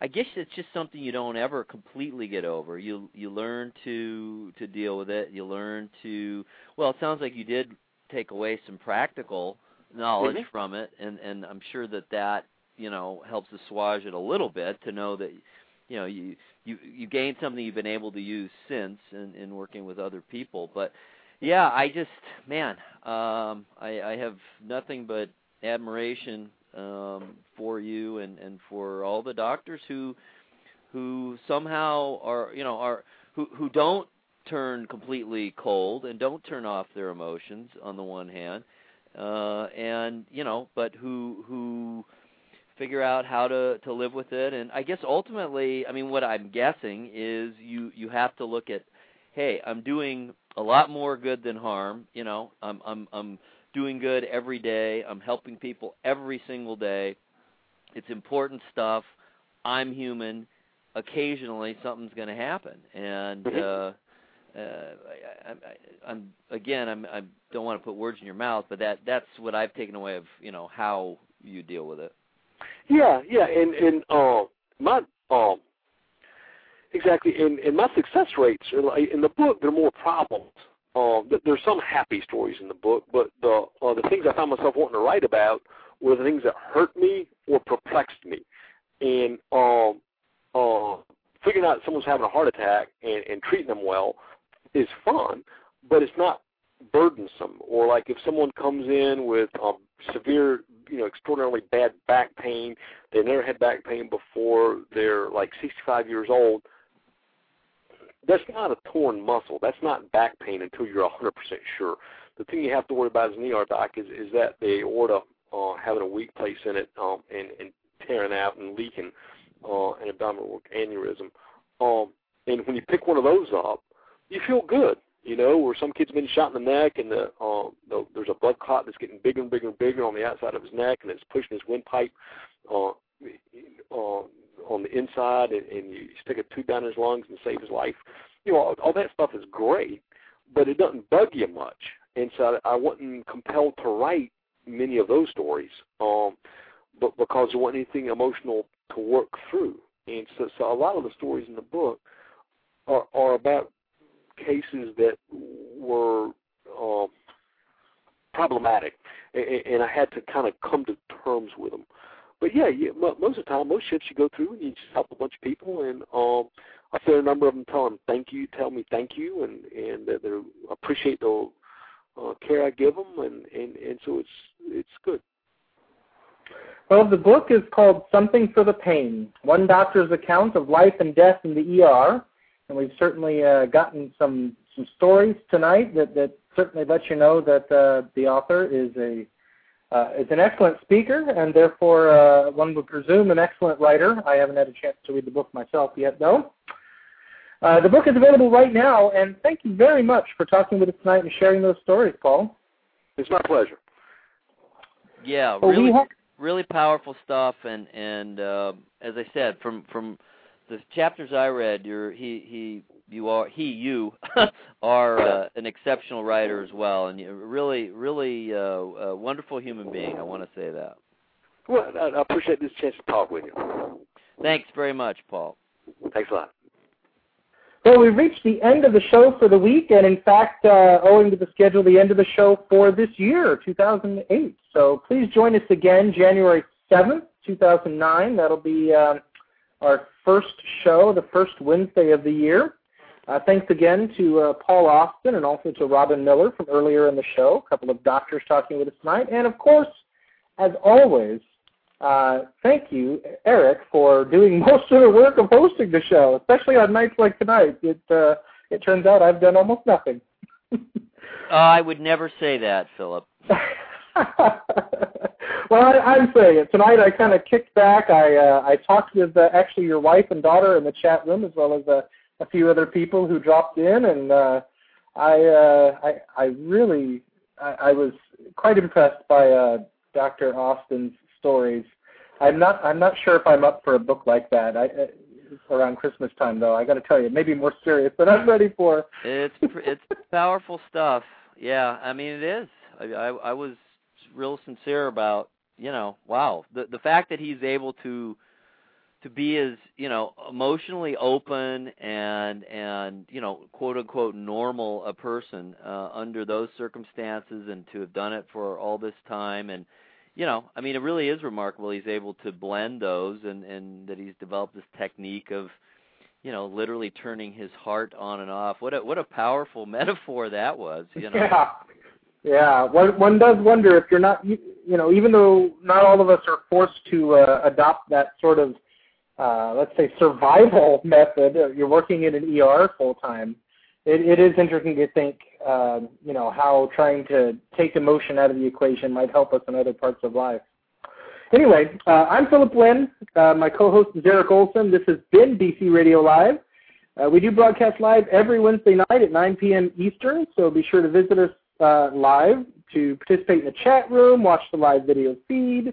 I guess it's just something you don't ever completely get over. You you learn to to deal with it. You learn to well, it sounds like you did take away some practical knowledge mm-hmm. from it and and I'm sure that that, you know, helps assuage it a little bit to know that you know, you you you gain something you've been able to use since in in working with other people, but yeah, I just man, um, I, I have nothing but admiration um, for you and and for all the doctors who who somehow are you know are who who don't turn completely cold and don't turn off their emotions on the one hand uh and you know but who who figure out how to to live with it. And i guess ultimately i mean what i'm guessing is you you have to look at hey i'm doing a lot more good than harm. You know, I'm I'm I'm doing good every day. I'm helping people every single day. It's important stuff. I'm human. Occasionally, something's going to happen, and uh, uh, I, I, I'm again, I'm I don't want to put words in your mouth, but that that's what I've taken away of you know how you deal with it. Yeah, yeah, and and uh, my um Exactly, and, and my success rates are like, in the book. They're more problems. Um, there's some happy stories in the book, but the uh, the things I found myself wanting to write about were the things that hurt me or perplexed me, and um, uh, figuring out someone's having a heart attack and, and treating them well is fun, but it's not burdensome. Or like if someone comes in with um, severe, you know, extraordinarily bad back pain, they never had back pain before, they're like 65 years old that's not a torn muscle. That's not back pain until you're 100% sure. The thing you have to worry about as an ER doc is, is that the aorta uh, having a weak place in it um, and, and tearing out and leaking uh, an abdominal aneurysm. Um, and when you pick one of those up, you feel good. You know, where some kid's been shot in the neck and the, uh, the there's a blood clot that's getting bigger and bigger and bigger on the outside of his neck and it's pushing his windpipe uh, uh, on the inside and, and you stick a tube down his lungs and save his life. You know, all, all that stuff is great, but it doesn't bug you much. And so I, I wasn't compelled to write many of those stories, um, but because there wasn't anything emotional to work through. And so, so a lot of the stories in the book are, are about cases that were um, problematic, and, and I had to kind of come to terms with them but yeah, you, most of the time, most ships you go through, and you just help a bunch of people, and um, I feel a number of them tell them thank you, tell me thank you, and and that they appreciate the uh, care I give them, and and and so it's it's good. Well, the book is called Something for the Pain: One Doctor's Account of Life and Death in the ER, and we've certainly uh, gotten some some stories tonight that that certainly let you know that uh, the author is a uh, is an excellent speaker and therefore uh, one would presume an excellent writer. I haven't had a chance to read the book myself yet, though. Uh, the book is available right now, and thank you very much for talking with us tonight and sharing those stories, Paul. It's my pleasure. Yeah, really, really powerful stuff, and and uh, as I said, from from the chapters I read, you're, he he you are he you are uh, an exceptional writer as well, and you're really really uh, a wonderful human being. I want to say that. Well, I appreciate this chance to talk with you. Thanks very much, Paul. Thanks a lot. Well, we've reached the end of the show for the week, and in fact, uh, owing to the schedule, the end of the show for this year, 2008. So please join us again January 7th, 2009. That'll be uh, our first show, the first Wednesday of the year. Uh, thanks again to uh, Paul Austin and also to Robin Miller from earlier in the show, a couple of doctors talking with us tonight. And of course, as always, uh, thank you, Eric, for doing most of the work of hosting the show, especially on nights like tonight. It, uh, it turns out I've done almost nothing. I would never say that, Philip. well, I, I'm saying tonight. I kind of kicked back. I uh, I talked with uh, actually your wife and daughter in the chat room, as well as uh, a few other people who dropped in, and uh, I uh, I I really I, I was quite impressed by uh, Dr. Austin's stories. I'm not I'm not sure if I'm up for a book like that. I, uh, around Christmas time, though. I got to tell you, maybe more serious than I'm ready for. it's it's powerful stuff. Yeah, I mean it is. I, I I was real sincere about you know wow. The the fact that he's able to to be as you know emotionally open and and you know quote unquote normal a person uh, under those circumstances and to have done it for all this time and you know I mean it really is remarkable he's able to blend those and and that he's developed this technique of you know literally turning his heart on and off. What a what a powerful metaphor that was you know. Yeah yeah one one does wonder if you're not you, you know even though not all of us are forced to uh, adopt that sort of uh, let's say survival method, uh, you're working in an ER full time, it, it is interesting to think, um, you know, how trying to take emotion out of the equation might help us in other parts of life. Anyway, uh, I'm Philip Lynn. Uh, my co-host is Eric Esolen. This has been BC Radio Live. Uh, we do broadcast live every Wednesday night at 9 p.m. Eastern, so be sure to visit us uh, live to participate in the chat room, watch the live video feed,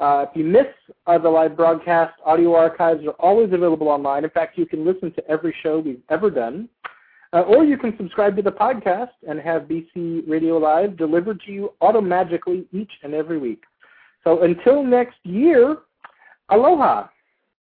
uh, if you miss uh, the live broadcast, audio archives are always available online. In fact, you can listen to every show we've ever done. Uh, or you can subscribe to the podcast and have BC Radio Live delivered to you automatically each and every week. So until next year, aloha.